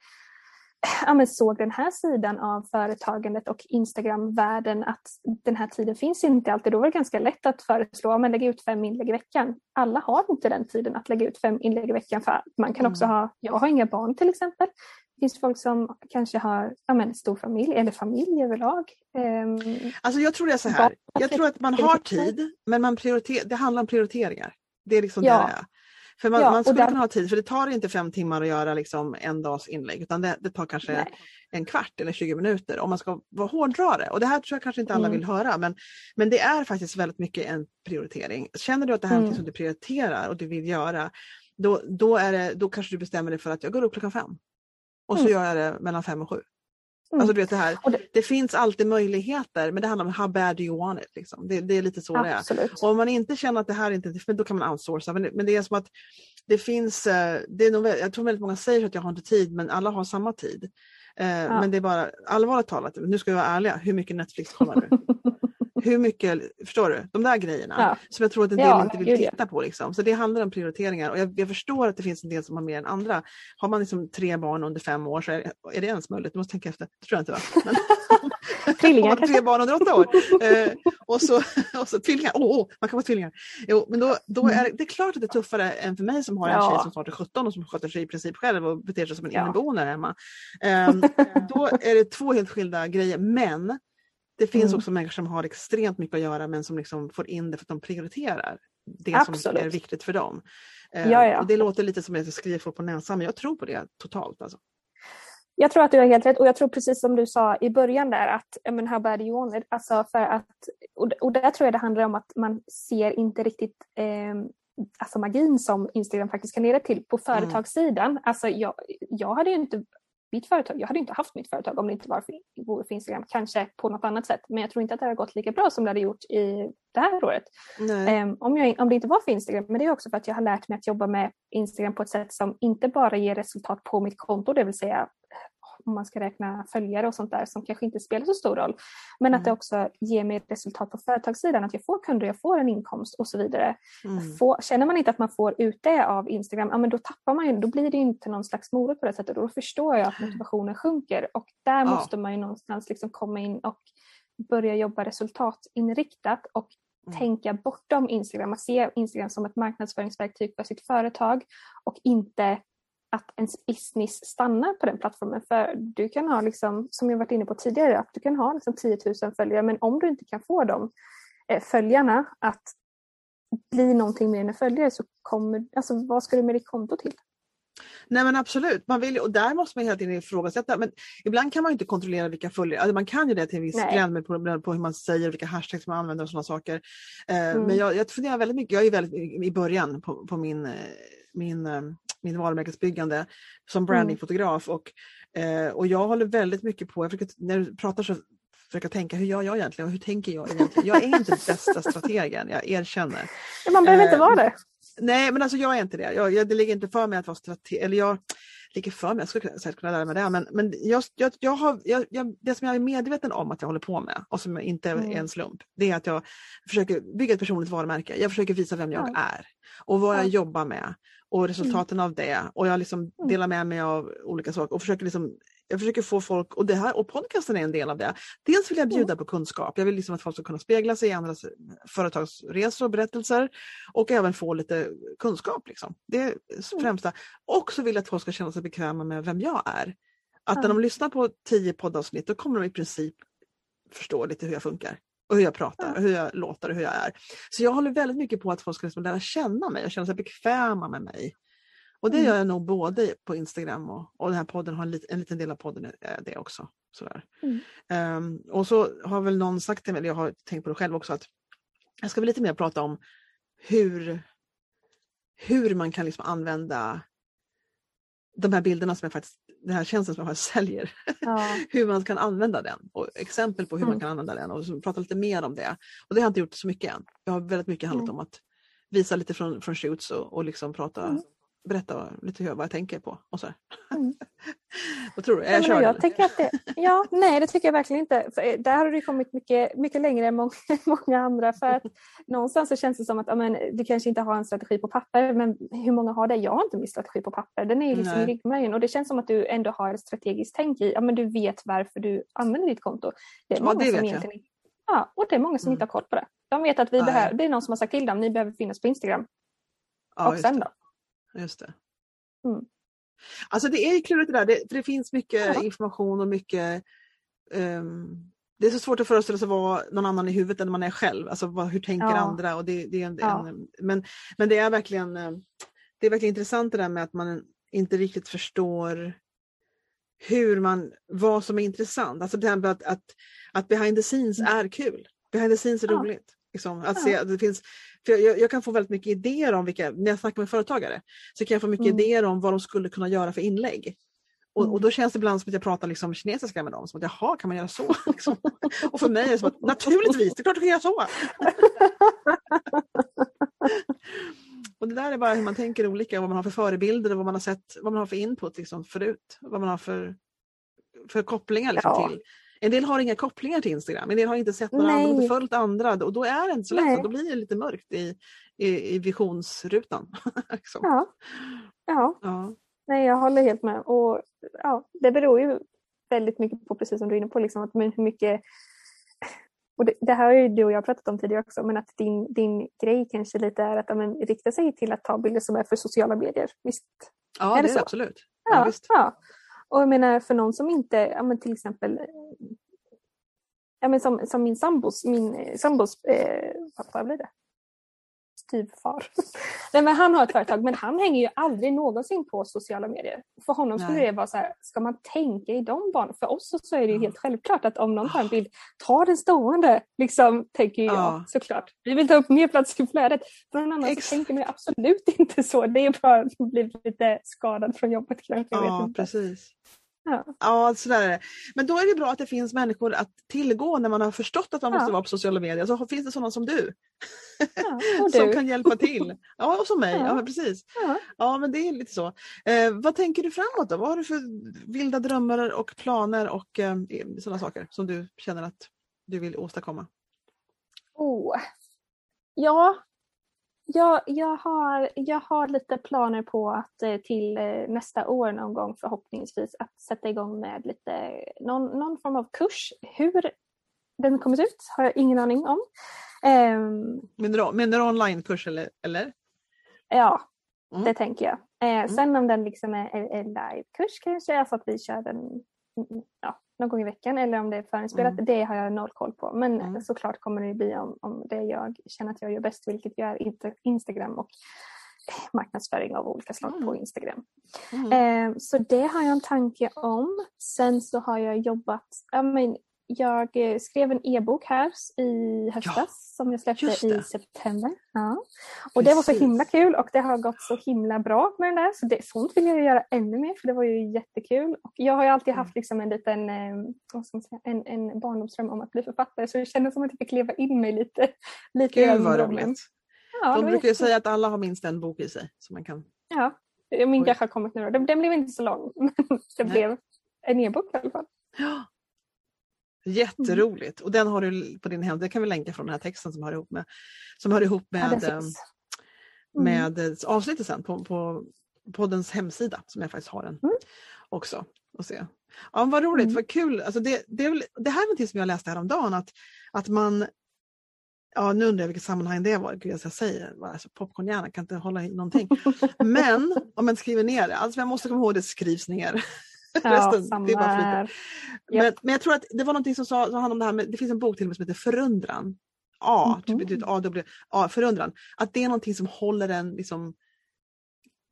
[SPEAKER 2] ja, såg den här sidan av företagandet och Instagramvärlden att den här tiden finns inte alltid. Då var det ganska lätt att föreslå att lägga ut fem inlägg i veckan. Alla har inte den tiden att lägga ut fem inlägg i veckan. För man kan också mm. ha, jag har inga barn till exempel. Det finns folk som kanske har ja, men, stor familj eller familj överlag. Um,
[SPEAKER 1] alltså jag tror det är så här, jag tror att man har tid men man prioriter det handlar om prioriteringar. Det är liksom ja. det det är. För man, ja, man skulle där... kunna ha tid, för det tar inte fem timmar att göra liksom en dags inlägg utan det, det tar kanske Nej. en kvart eller 20 minuter om man ska vara hårdrare. Och det här tror jag kanske inte alla mm. vill höra men, men det är faktiskt väldigt mycket en prioritering. Känner du att det här är något som du prioriterar och du vill göra då, då, är det, då kanske du bestämmer dig för att jag går upp klockan fem och så mm. gör jag det mellan fem och sju. Mm. Alltså du vet det här, det, det, finns alltid möjligheter men det handlar om how bad do you want it. Liksom. Det, det, är lite så Absolut. det är. Och om man inte känner att det här inte då kan man outsourca. Men det, men det är som att det finns, eh, det är nog, jag tror väldigt många säger att jag har inte tid men alla har samma tid. Eh, ja. Men det är bara allvarligt talat, nu ska vi vara ärliga, hur mycket Netflix kollar du? hur mycket, förstår du? De där grejerna ja. som jag tror att en del ja, inte vill titta på. Liksom. Så det handlar om prioriteringar och jag, jag, förstår att det finns en del som har mer än andra. Har man liksom tre barn under fem år så är, är det ens möjligt. Du måste tänka efter. Det tror jag inte va? Men, tvillingar kanske? Tre barn under åtta år. Eh, och, så, och så tvillingar, åh, oh, man kan vara tvillingar. Jo, men då, då är det, är klart att det är tuffare än för mig som har en ja. tjej som snart är 17 och som sköter sig i princip själv och beter sig som en ja. inneboende hemma. Eh, då är det två helt skilda grejer men det finns mm. också människor som har extremt mycket att göra men som liksom får in det för att de prioriterar det Absolut. som är viktigt för dem. Eh, ja, ja. Och det låter lite som att jag skriver folk på näsan men jag tror på det totalt. Alltså.
[SPEAKER 2] Jag tror att du har helt rätt och jag tror precis som du sa i början där att men how bad you want it? Alltså för att, och, där tror jag det handlar om att man ser inte riktigt eh, alltså magin som Instagram faktiskt kan leda till på mm. företagssidan. Mm. Alltså jag, jag hade ju inte mitt företag, jag hade inte haft mitt företag om det inte var för, vore för Instagram, kanske på något annat sätt. Men jag tror inte att det hade gått lika bra som det hade gjort i det här året. Um, om, jag, om det inte var för Instagram, men det är också för att jag har lärt mig att jobba med Instagram på ett sätt som inte bara ger resultat på mitt konto, det vill säga om man ska räkna följare och sånt där som kanske inte spelar så stor roll. Men mm. att det också ger mig resultat på företagssidan, att jag får kunder, jag får en inkomst och så vidare. Mm. Få, känner man inte att man får ut det av Instagram, ja men då tappar man ju, då blir det inte någon slags morot på det sättet och då förstår jag att motivationen sjunker och där ja. måste man ju någonstans liksom komma in och börja jobba resultatinriktat och Mm. tänka bortom Instagram, att se Instagram som ett marknadsföringsverktyg för sitt företag och inte att ens business stannar på den plattformen. För du kan ha, liksom, som jag varit inne på tidigare, att du kan ha liksom 10 000 följare men om du inte kan få de eh, följarna att bli någonting mer än en följare så kommer, alltså vad ska du med ditt konto till?
[SPEAKER 1] Nej men absolut, man vill, och där måste man hela tiden ifrågasätta. Men ibland kan man inte kontrollera vilka följare, alltså man kan ju det till en viss gräns på, på hur man säger, vilka hashtags man använder och sådana saker. Eh, mm. Men jag, jag funderar väldigt mycket, jag är väldigt i början på, på min, eh, min min varumärkesbyggande som mm. brandingfotograf. Och, eh, och jag håller väldigt mycket på, jag försöker, när du pratar så försöker tänka hur gör jag egentligen och hur tänker jag egentligen? Jag är inte bästa strategen, jag erkänner.
[SPEAKER 2] Man behöver eh, inte vara det.
[SPEAKER 1] Nej men alltså jag är inte det. Jag, jag, det ligger inte för mig att vara strateg, eller jag ligger för mig, jag skulle säkert kunna lära mig det, men, men jag, jag, jag har, jag, jag, det som jag är medveten om att jag håller på med och som inte är mm. en slump, det är att jag försöker bygga ett personligt varumärke. Jag försöker visa vem jag ja. är och vad jag jobbar med och mm. resultaten mm. av det. Och jag liksom mm. delar med mig av olika saker och försöker liksom jag försöker få folk, och det här och podcasten är en del av det. Dels vill jag bjuda på kunskap. Jag vill liksom att folk ska kunna spegla sig i andras företagsresor och berättelser och även få lite kunskap. Liksom. Det är främsta. Och så vill jag att folk ska känna sig bekväma med vem jag är. Att när de lyssnar på tio poddavsnitt då kommer de i princip förstå lite hur jag funkar. Och hur jag pratar, och hur jag låter och hur jag är. Så jag håller väldigt mycket på att folk ska liksom lära känna mig och känna sig bekväma med mig. Och det
[SPEAKER 2] Mm.
[SPEAKER 1] gör jag nog både på Instagram och, och den här podden har en, lit, en liten del av podden är det också. Sådär. Ehm, och så har väl någon sagt till mig, eller jag har tänkt på det själv också, att jag ska väl lite mer prata om hur, hur man kan liksom använda de här bilderna som jag faktiskt, den här tjänsten som jag faktiskt säljer,
[SPEAKER 2] Ja.
[SPEAKER 1] hur man kan använda den och exempel på hur man
[SPEAKER 2] Mm.
[SPEAKER 1] kan använda den och så prata lite mer om det. Och det har jag inte gjort så mycket än. Jag har väldigt mycket handlat
[SPEAKER 2] Mm.
[SPEAKER 1] om att visa lite från, från shoots och, och liksom prata,
[SPEAKER 2] Mm.
[SPEAKER 1] Berätta lite hur, vad jag tänker på. Och så.
[SPEAKER 2] Mm.
[SPEAKER 1] vad tror du? Är
[SPEAKER 2] Ja,
[SPEAKER 1] jag körd?
[SPEAKER 2] jag tycker att det, ja, nej det tycker jag verkligen inte. För eh, där har du kommit mycket, mycket längre än många, andra. För att någonstans så känns det som att ja, men, du kanske inte har en strategi på papper, men hur många har det? Jag har inte min strategi på papper. Den är ju liksom
[SPEAKER 1] Nej.
[SPEAKER 2] i ryggmärgen och det känns som att du ändå har ett strategiskt tänk i, ja men du vet varför du använder ditt konto. Det är
[SPEAKER 1] Ja,
[SPEAKER 2] många
[SPEAKER 1] det
[SPEAKER 2] som
[SPEAKER 1] vet jag.
[SPEAKER 2] Ja, och det är många som
[SPEAKER 1] Mm.
[SPEAKER 2] inte har koll på det. De vet att vi behöver, det är någon som har sagt till dem, ni behöver finnas på Instagram.
[SPEAKER 1] Ja,
[SPEAKER 2] och sen då?
[SPEAKER 1] Just det.
[SPEAKER 2] Mm.
[SPEAKER 1] Alltså det är klurigt det där, det, för det finns mycket
[SPEAKER 2] Ja.
[SPEAKER 1] information och mycket ehm, det är så svårt att föreställa sig vara någon annan i huvudet än man är själv. Alltså vad, hur tänker
[SPEAKER 2] Ja.
[SPEAKER 1] andra? Och det, det är en,
[SPEAKER 2] Ja.
[SPEAKER 1] en, men, men det är verkligen eh, det är verkligen intressant det där med att man inte riktigt förstår hur man, vad som är intressant. Alltså till exempel att, att, att behind the scenes är kul. Behind the scenes är
[SPEAKER 2] Mm.
[SPEAKER 1] Roligt. Liksom, att se, det finns, för jag, jag kan få väldigt mycket idéer om vilka, när jag snackar med företagare, så kan jag få mycket
[SPEAKER 2] Mm.
[SPEAKER 1] idéer om vad de skulle kunna göra för inlägg. Och,
[SPEAKER 2] Mm.
[SPEAKER 1] och då känns det ibland som att jag pratar liksom kinesiska med dem, som att jaha, kan man göra så? Liksom. Och för mig är det som att naturligtvis, det är klart du kan göra så! och det där är bara hur man tänker olika, vad man har för förebilder och vad man har sett, vad man har för input liksom, förut. Vad man har för, för kopplingar liksom,
[SPEAKER 2] Ja.
[SPEAKER 1] till. En del har inga kopplingar till Instagram, en del har inte sett några andra, inte följt andra och då är det inte så lätt,
[SPEAKER 2] Nej.
[SPEAKER 1] då blir det lite mörkt i, i, i visionsrutan. liksom.
[SPEAKER 2] Ja. ja,
[SPEAKER 1] Ja.
[SPEAKER 2] nej jag håller helt med. Och ja, Det beror ju väldigt mycket på, precis som du är inne på, liksom, att hur mycket och det, det här har ju du och jag pratat om tidigare också, men att din, din grej kanske lite är att ja, men, rikta sig till att ta bilder som är för sociala medier. Visst?
[SPEAKER 1] Ja,
[SPEAKER 2] Är
[SPEAKER 1] det
[SPEAKER 2] det
[SPEAKER 1] är det
[SPEAKER 2] så?
[SPEAKER 1] absolut. Ja,
[SPEAKER 2] Ja, ja. Och jag menar för någon som inte, ja, men till exempel ja, men som, som min sambos, min eh, sambos, eh, pappa blir det? Styvfar. Nej, men han har ett företag men han hänger ju aldrig någonsin på sociala medier. För honom skulle
[SPEAKER 1] Nej.
[SPEAKER 2] det vara så här, ska man tänka i de banorna? För oss så är det ju helt självklart att om någon tar en bild, ta den stående, liksom, tänker jag
[SPEAKER 1] Ja.
[SPEAKER 2] såklart. Vi vill ta upp mer plats i flödet. För någon annan
[SPEAKER 1] Ex-
[SPEAKER 2] så tänker man absolut inte så. Det är bara att blir lite skadad från jobbet kanske.
[SPEAKER 1] Ja, precis.
[SPEAKER 2] Ja.
[SPEAKER 1] Ja, sådär är det. Men då är det bra att det finns människor att tillgå när man har förstått att man måste
[SPEAKER 2] Ja.
[SPEAKER 1] vara på sociala medier. Så finns det sådana som du
[SPEAKER 2] Ja, och
[SPEAKER 1] som
[SPEAKER 2] du.
[SPEAKER 1] kan hjälpa till. Ja, och som mig. Ja, precis.
[SPEAKER 2] Ja.
[SPEAKER 1] Ja, men det är lite så. Eh, vad tänker du framåt då? Vad har du för vilda drömmar och planer och eh, sådana saker som du känner att du vill åstadkomma?
[SPEAKER 2] Oh. Ja, jag, jag, har, jag har lite planer på att eh, till eh, nästa år någon gång förhoppningsvis att sätta igång med lite någon, någon form av kurs. Hur den kommer ut har jag ingen aning om. Ehm,
[SPEAKER 1] Menar du, onlinekurs eller? eller?
[SPEAKER 2] ja,
[SPEAKER 1] Mm.
[SPEAKER 2] det tänker jag. Eh, Sen om den liksom är en en livekurs kanske, alltså att vi kör den mm, ja, någon gång i veckan eller om det är förinspelat,
[SPEAKER 1] Mm.
[SPEAKER 2] det har jag noll koll på. Men
[SPEAKER 1] Mm.
[SPEAKER 2] såklart kommer det bli om, om det jag känner att jag gör bäst, vilket jag är Instagram och marknadsföring av olika slag på
[SPEAKER 1] Mm.
[SPEAKER 2] Instagram.
[SPEAKER 1] Mm.
[SPEAKER 2] Eh, så det har jag en tanke om. Sen så har jag jobbat, ja, men jag eh, skrev en e-bok här i höstas som jag släppte i september. Ja. Och det var så
[SPEAKER 1] Precis.
[SPEAKER 2] himla kul och det har gått så himla bra med den där. Så det, sånt vill jag göra ännu mer för det var ju jättekul. Och jag har ju alltid
[SPEAKER 1] Mm.
[SPEAKER 2] haft liksom en liten eh, vad ska man säga, en, en barndomsdröm om att bli författare så det kändes som att jag fick leva in mig lite. lite
[SPEAKER 1] Gud vad roligt.
[SPEAKER 2] Ja,
[SPEAKER 1] De brukar ju säga att alla har minst en bok i sig. Så man kan...
[SPEAKER 2] Ja, min kanske har kommit nu då. Den, den blev inte så lång men det
[SPEAKER 1] Nej.
[SPEAKER 2] blev en e-bok i alla fall.
[SPEAKER 1] Ja. Jätteroligt. Och den har du på din hemsida. Det kan vi länka från den här texten som hör ihop med, som hör ihop
[SPEAKER 2] Ja,
[SPEAKER 1] med,
[SPEAKER 2] det
[SPEAKER 1] eh.
[SPEAKER 2] Mm.
[SPEAKER 1] med eh, avsnittet sen på, på poddens hemsida som jag faktiskt har den
[SPEAKER 2] Mm.
[SPEAKER 1] också. Och se. Ja, vad roligt,
[SPEAKER 2] Mm.
[SPEAKER 1] vad kul. Alltså det, det, är väl, det här är någonting som jag läste häromdagen att, att man Ja, nu undrar jag vilket sammanhang det var. Gud, jag ska säga det. Alltså, popcornhjärna kan inte hålla i någonting. Men om man skriver ner det, alltså jag måste komma ihåg det skrivs ner.
[SPEAKER 2] Ja,
[SPEAKER 1] Resten, det bara flyter. Men, men jag tror att det var någonting som sa, som handlade om det här med, det finns en bok till och med som heter Förundran. A,
[SPEAKER 2] Mhm.
[SPEAKER 1] typ ett A, W, A, Förundran. Att det är någonting som håller en liksom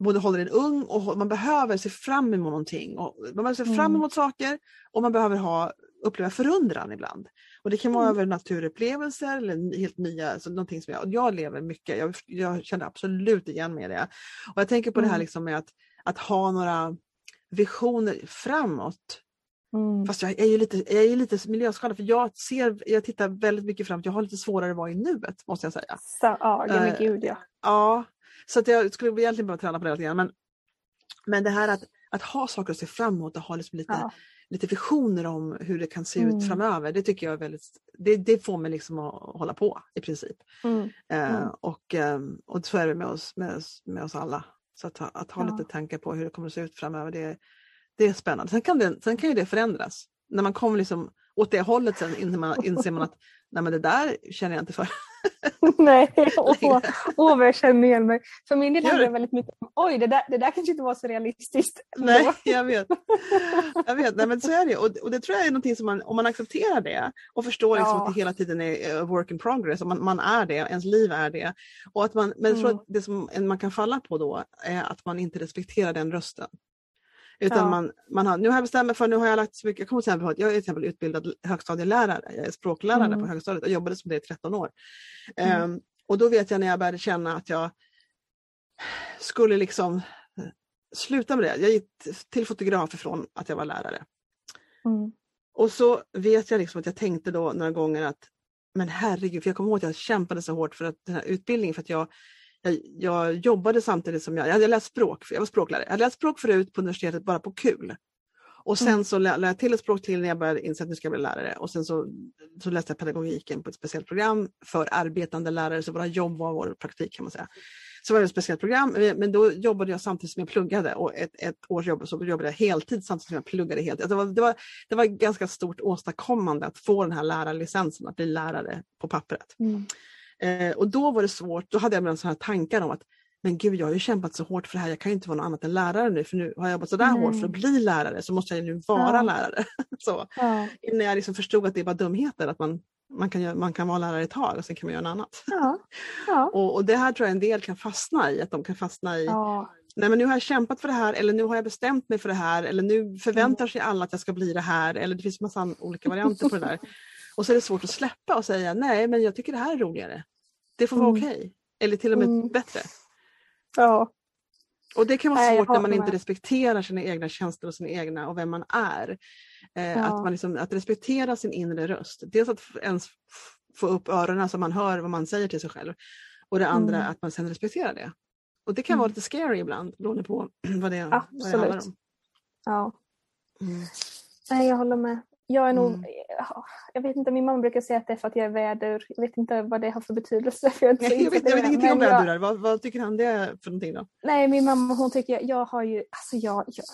[SPEAKER 1] både håller en ung och man behöver se fram emot någonting. Och man behöver se fram
[SPEAKER 2] Mm.
[SPEAKER 1] emot saker och man behöver ha, uppleva förundran ibland. Och det kan vara
[SPEAKER 2] Mm.
[SPEAKER 1] över naturupplevelser eller helt nya, alltså någonting som jag, jag lever mycket, jag, jag känner absolut igen i det. Och jag tänker på det här
[SPEAKER 2] Mm.
[SPEAKER 1] liksom med att, att ha några visioner framåt.
[SPEAKER 2] Mm.
[SPEAKER 1] Fast jag är ju lite, jag är lite miljöskadad för jag ser, jag tittar väldigt mycket framåt, jag har lite svårare att vara i nuet måste jag säga.
[SPEAKER 2] Så, ja, ja men
[SPEAKER 1] Eh,
[SPEAKER 2] gud ja.
[SPEAKER 1] Ja, så att jag skulle egentligen behöva träna på det lite grann. Men, men det här att, att ha saker att se fram emot och ha liksom lite,
[SPEAKER 2] ja.
[SPEAKER 1] lite visioner om hur det kan se
[SPEAKER 2] Mm.
[SPEAKER 1] ut framöver. Det tycker jag är väldigt, det, det får mig liksom att hålla på i princip.
[SPEAKER 2] Mm.
[SPEAKER 1] Eh,
[SPEAKER 2] Mm.
[SPEAKER 1] och, ehm, och så är det med oss, med oss, med oss alla. Så att, ha- att ha
[SPEAKER 2] Ja.
[SPEAKER 1] lite tankar på hur det kommer att se ut framöver, det, det är spännande. Sen kan, det, sen kan ju det förändras. När man kommer liksom åt det hållet sen inser man, inser man att nej men det där känner jag inte för.
[SPEAKER 2] Nej, åh, åh vad jag känner igen mig. För min del handlar
[SPEAKER 1] det?
[SPEAKER 2] väldigt mycket om oj det där, det där kanske inte var så realistiskt.
[SPEAKER 1] Nej, jag vet. Jag vet, nej, men så är det och, och det tror jag är någonting som man, om man accepterar det och förstår liksom
[SPEAKER 2] Ja.
[SPEAKER 1] att det hela tiden är a work in progress, och man, man är det, ens liv är det. Och att man, men jag tror
[SPEAKER 2] Mm.
[SPEAKER 1] att det som man kan falla på då är att man inte respekterar den rösten. Utan
[SPEAKER 2] Ja.
[SPEAKER 1] man, man har, nu har jag bestämt mig för, nu har jag lagt så mycket, jag kommer till exempel jag är till exempel utbildad högstadielärare, jag är språklärare
[SPEAKER 2] Mm.
[SPEAKER 1] på högstadiet och jobbade som det i 13 år.
[SPEAKER 2] Mm.
[SPEAKER 1] Ehm, och då vet jag när jag började känna att jag skulle liksom eh, sluta med det. Jag gick till fotograf ifrån att jag var lärare.
[SPEAKER 2] Mm.
[SPEAKER 1] Och så vet jag liksom att jag tänkte då några gånger att men herregud, för jag kommer ihåg att jag kämpade så hårt för att den här utbildningen för att jag, jag, jag jobbade samtidigt som jag, jag hade läst språk, jag var språklärare. Jag hade läst språk förut på universitetet bara på kul. Och sen
[SPEAKER 2] Mm.
[SPEAKER 1] så lä- lärde jag till ett språk till när jag började inse att nu ska jag bli lärare. Och sen så, så läste jag pedagogiken på ett speciellt program för arbetande lärare, så våra jobb var vår praktik kan man säga. Så var det ett speciellt program, men- då jobbade jag samtidigt som jag pluggade och ett, ett års jobb så jobbade jag heltid samtidigt som jag pluggade heltid. Det, var, det, var, det var ganska stort åstadkommande att få den här lärarlicensen, att bli lärare på pappret.
[SPEAKER 2] Mm.
[SPEAKER 1] Eh, och då var det svårt, då hade jag sådana här tankar om att men gud, jag har ju kämpat så hårt för det här, jag kan inte vara något annat än lärare nu, för nu har jag jobbat så där
[SPEAKER 2] Nej.
[SPEAKER 1] hårt för att bli lärare, så måste jag nu vara
[SPEAKER 2] Ja.
[SPEAKER 1] lärare. så,
[SPEAKER 2] Ja.
[SPEAKER 1] innan jag liksom förstod att det var dumheter, att man, man, kan, man kan vara lärare ett tag och sen kan man göra något annat.
[SPEAKER 2] Ja. Ja.
[SPEAKER 1] Och, och det här tror jag en del kan fastna i, att de kan fastna i,
[SPEAKER 2] Ja.
[SPEAKER 1] nej men nu har jag kämpat för det här, eller nu har jag bestämt mig för det här, eller nu förväntar sig alla att jag ska bli det här, eller det finns massa olika varianter på det där. Och så är det svårt att släppa och säga, nej men jag tycker det här är roligare. Det får vara
[SPEAKER 2] Mm.
[SPEAKER 1] okej, eller till och med
[SPEAKER 2] Mm.
[SPEAKER 1] bättre.
[SPEAKER 2] Ja.
[SPEAKER 1] Och det kan vara
[SPEAKER 2] Nej,
[SPEAKER 1] svårt när man inte
[SPEAKER 2] med.
[SPEAKER 1] respekterar sina egna känslor och sina egna och vem man är. Eh,
[SPEAKER 2] Ja.
[SPEAKER 1] att, man liksom, att respektera sin inre röst. Dels att ens få upp öronen så man hör vad man säger till sig själv. Och det andra
[SPEAKER 2] Mm.
[SPEAKER 1] att man sen respekterar det. Och det kan vara
[SPEAKER 2] Mm.
[SPEAKER 1] lite scary ibland beroende på vad det, vad det handlar
[SPEAKER 2] Absolut.
[SPEAKER 1] om.
[SPEAKER 2] ja.
[SPEAKER 1] Mm.
[SPEAKER 2] Nej, jag håller med. Jag är nog,
[SPEAKER 1] Mm.
[SPEAKER 2] ja, jag vet inte, min mamma brukar säga att det är för att jag är vädur. Jag vet inte vad det har för betydelse. För jag,
[SPEAKER 1] jag, vet, jag vet ingenting om
[SPEAKER 2] jag-
[SPEAKER 1] vädurar. Vad, vad tycker han det är för någonting då?
[SPEAKER 2] Nej, min mamma hon tycker, jag har ju, alltså jag, jag,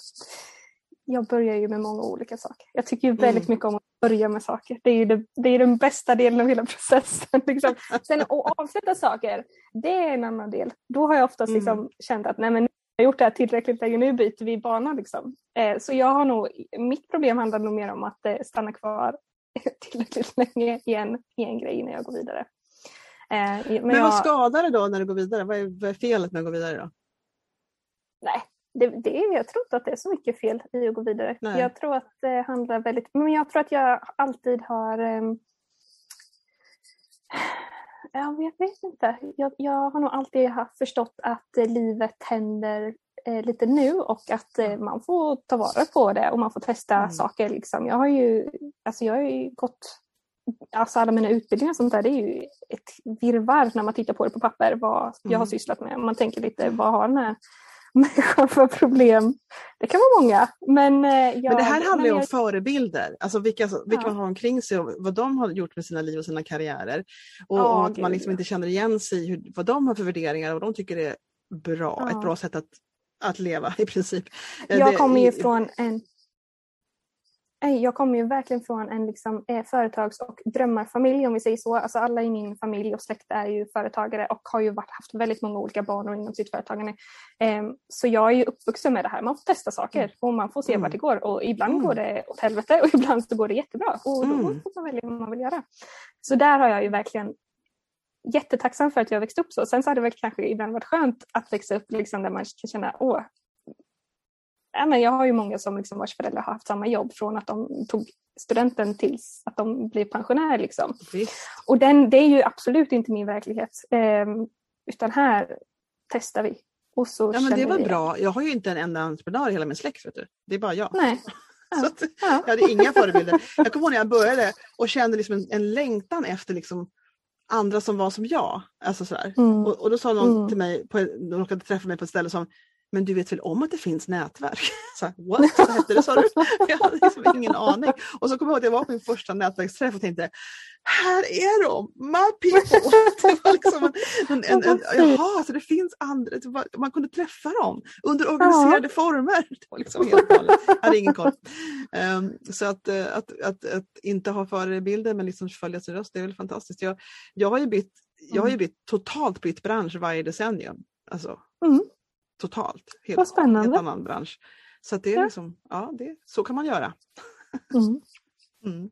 [SPEAKER 2] jag börjar ju med många olika saker. Jag tycker ju väldigt
[SPEAKER 1] Mm.
[SPEAKER 2] mycket om att börja med saker. Det är ju det, det är den bästa delen av hela processen. Liksom. Sen att avsluta saker, det är en annan del. Då har jag oftast
[SPEAKER 1] Mm.
[SPEAKER 2] liksom känt att nej men nu har jag gjort det här tillräckligt länge, nu byter vi bana. Liksom. Eh, så jag har nog, mitt problem handlar nog mer om att eh, stanna kvar tillräckligt länge i en, i en grej innan jag går vidare. Eh, men
[SPEAKER 1] Men
[SPEAKER 2] jag,
[SPEAKER 1] vad skadar det då när du går vidare? Vad är, vad är felet med att gå vidare då?
[SPEAKER 2] Nej, det, det, jag tror inte att det är så mycket fel i att gå vidare.
[SPEAKER 1] Nej.
[SPEAKER 2] Jag tror att det handlar väldigt... Men jag tror att jag alltid har... jag vet, vet inte. Jag, jag har nog alltid haft förstått att eh, livet händer eh, lite nu och att eh, man får ta vara på det och man får testa
[SPEAKER 1] Mm.
[SPEAKER 2] saker. Liksom. Jag har ju, alltså jag har ju gått Alltså alla mina utbildningar och sånt där, det är ju ett virrvarr när man tittar på det på papper, vad jag har
[SPEAKER 1] Mm.
[SPEAKER 2] sysslat med. Man tänker lite, vad har den här människan för problem? Det kan vara många. Men, eh, jag,
[SPEAKER 1] Men det här handlar ju om
[SPEAKER 2] jag-
[SPEAKER 1] förebilder, alltså vilka, vilka
[SPEAKER 2] Ja.
[SPEAKER 1] man har omkring sig och vad de har gjort med sina liv och sina karriärer. Och, och att man
[SPEAKER 2] gud,
[SPEAKER 1] liksom
[SPEAKER 2] ja.
[SPEAKER 1] inte känner igen sig i hur, vad de har för värderingar och vad de tycker är bra,
[SPEAKER 2] Ja.
[SPEAKER 1] ett bra sätt att, att leva i princip. Eh,
[SPEAKER 2] Jag
[SPEAKER 1] det-
[SPEAKER 2] kommer ju
[SPEAKER 1] i-
[SPEAKER 2] från en jag kommer ju verkligen från en liksom, eh, företags och drömmarfamilj om vi säger så. Alltså alla i min familj och släkt är ju företagare och har ju varit, haft väldigt många olika banor inom sitt företagande. Eh, så jag är ju uppvuxen med det här. Man får testa saker och man får se mm. vart det går och ibland mm. går det åt helvete och ibland så går det jättebra och då mm. får man välja vad man vill göra. Så där har jag ju verkligen jättetacksam för att jag växte upp så. Sen så hade det väl kanske ibland varit skönt att växa upp liksom där man kan känna åh, ja, men jag har ju många som liksom vars föräldrar har haft samma jobb från att de tog studenten tills att de blev pensionärer. Liksom. Och den, det är ju absolut inte min verklighet. Eh, utan här testar vi. Och så
[SPEAKER 1] ja, men det var bra. Jag har ju inte en enda entreprenör i hela min släkt. Vet du. Det är bara jag.
[SPEAKER 2] Nej.
[SPEAKER 1] Ja. så ja. Jag hade inga förebilder. Jag kommer ihåg när jag började och kände liksom en, en längtan efter liksom andra som var som jag. Alltså sådär. Mm. Och, och, då sa någon mm. till mig, på, de råkade träffa mig på ett ställe som men du vet väl om att det finns nätverk? Så, What? Vad hette det sa du? Jag hade liksom ingen aning. Och så kommer jag ihåg att jag var på min första nätverksträff och tänkte, här är de, my people! Det var liksom en, en, en, jaha, så det finns andra, man kunde träffa dem under organiserade former. Det var liksom helt galet. Jag hade ingen koll. Um, så att, uh, att, att, att, inte ha förebilder men liksom följa sin röst, det är väl fantastiskt. Jag, jag har ju bytt, jag har ju mm. bytt totalt bytt bransch varje decennium. Alltså, mm totalt.
[SPEAKER 2] Helt, Vad spännande.
[SPEAKER 1] Helt annan bransch. Så det är ja. liksom, ja, det, så kan man göra. Mm. mm.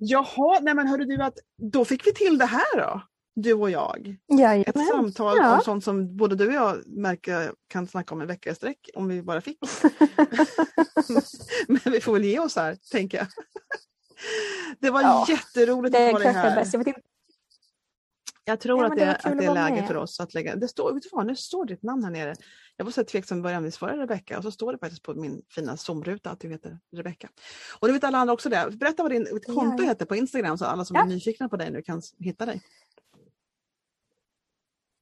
[SPEAKER 1] Jaha, nej men hörru du att då fick vi till det här då, du och jag.
[SPEAKER 2] Jajamän.
[SPEAKER 1] Ett samtal ja. om sånt som både du och jag märker kan snacka om en vecka i sträck om vi bara fick. men vi får väl ge oss här, tänker jag. Det var ja, jätteroligt
[SPEAKER 2] det
[SPEAKER 1] att ha dig här.
[SPEAKER 2] Bäst. Jag vet inte
[SPEAKER 1] jag tror ja, att, det, det att det är läge med. för oss att lägga... Det står, vet du vad, nu står ditt namn här nere. Jag var så tveksam i början, visst var det Rebecka? Och så står det faktiskt på min fina Zoom-ruta att du heter Rebecka. Och det vet alla andra också det. Berätta vad din konto ja. heter på Instagram så alla som ja. är nyfikna på dig nu kan hitta dig.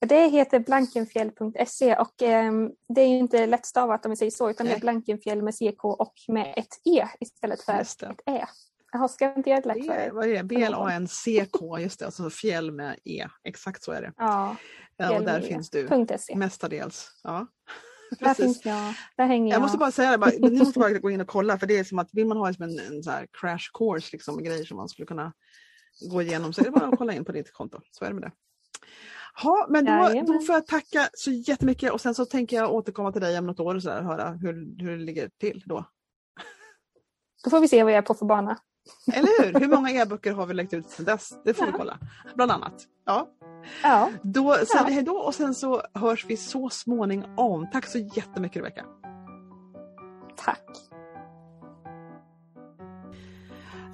[SPEAKER 2] Det heter blankenfjäll.se och eh, det är ju inte lättstavat om vi säger så utan Nej. det är Blankenfjäll med CK och med ett E istället för ett E. Jaha, ska jag inte för dig?
[SPEAKER 1] Vad är det? B-L-A-N-C-K, just det, alltså fjäll med E. Exakt så är det.
[SPEAKER 2] Ja,
[SPEAKER 1] och där finns du.
[SPEAKER 2] .se.
[SPEAKER 1] Mestadels. Ja.
[SPEAKER 2] Där finns jag. Där hänger jag.
[SPEAKER 1] Jag måste bara säga det, bara, ni måste bara gå in och kolla för det är som att vill man ha en, en så här crash course liksom, grejer som man skulle kunna gå igenom så är det bara att kolla in på ditt konto. Så är det med det. Ja, men då, då får jag tacka så jättemycket och sen så tänker jag återkomma till dig om något år och, så där, och höra hur, hur det ligger till då.
[SPEAKER 2] Då får vi se vad jag är på för bana.
[SPEAKER 1] Eller hur? Hur många e-böcker har vi läckt ut sedan dess? Det får ja. vi kolla. Bland annat. Ja.
[SPEAKER 2] ja.
[SPEAKER 1] Då säger ja. vi hejdå och sen så hörs vi så småningom. Tack så jättemycket Rebecka.
[SPEAKER 2] Tack.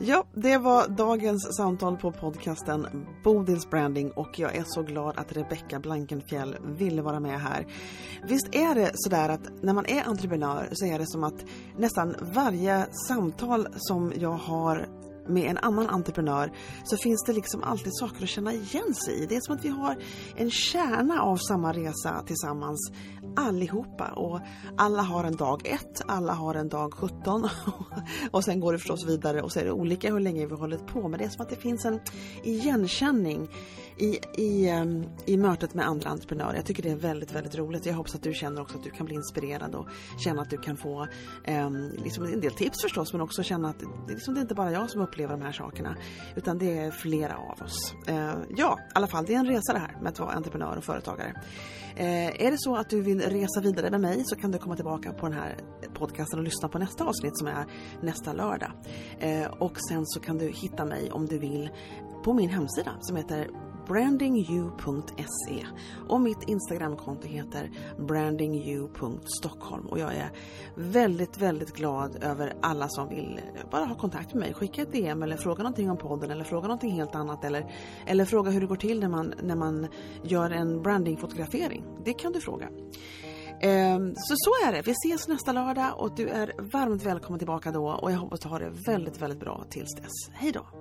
[SPEAKER 1] Ja, det var dagens samtal på podcasten Bodils Branding och jag är så glad att Rebecka Blankenfjell ville vara med här. Visst är det sådär att när man är entreprenör så är det som att nästan varje samtal som jag har med en annan entreprenör så finns det liksom alltid saker att känna igen sig i. Det är som att vi har en kärna av samma resa tillsammans allihopa. Och alla har en dag 1, alla har en dag 17 och sen går det förstås vidare och så är det olika hur länge vi har hållit på. Men det är som att det finns en igenkänning i, i, um, i mötet med andra entreprenörer. Jag tycker det är väldigt, väldigt roligt. Jag hoppas att du känner också att du kan bli inspirerad och känna att du kan få um, liksom en del tips förstås men också känna att det, liksom, det är inte bara jag som upplever de här sakerna utan det är flera av oss. Uh, ja, i alla fall det är en resa det här med att vara entreprenör och företagare. Uh, är det så att du vill resa vidare med mig så kan du komma tillbaka på den här podcasten och lyssna på nästa avsnitt som är nästa lördag. Uh, och sen så kan du hitta mig om du vill på min hemsida som heter brandingyou.se och mitt Instagramkonto heter brandingyou.stockholm och jag är väldigt, väldigt glad över alla som vill eh, bara ha kontakt med mig. Skicka ett DM eller fråga någonting om podden eller fråga någonting helt annat eller, eller fråga hur det går till när man, när man gör en brandingfotografering. Det kan du fråga. Ehm, så så är det. Vi ses nästa lördag och du är varmt välkommen tillbaka då och jag hoppas du har det väldigt, väldigt bra tills dess. Hej då!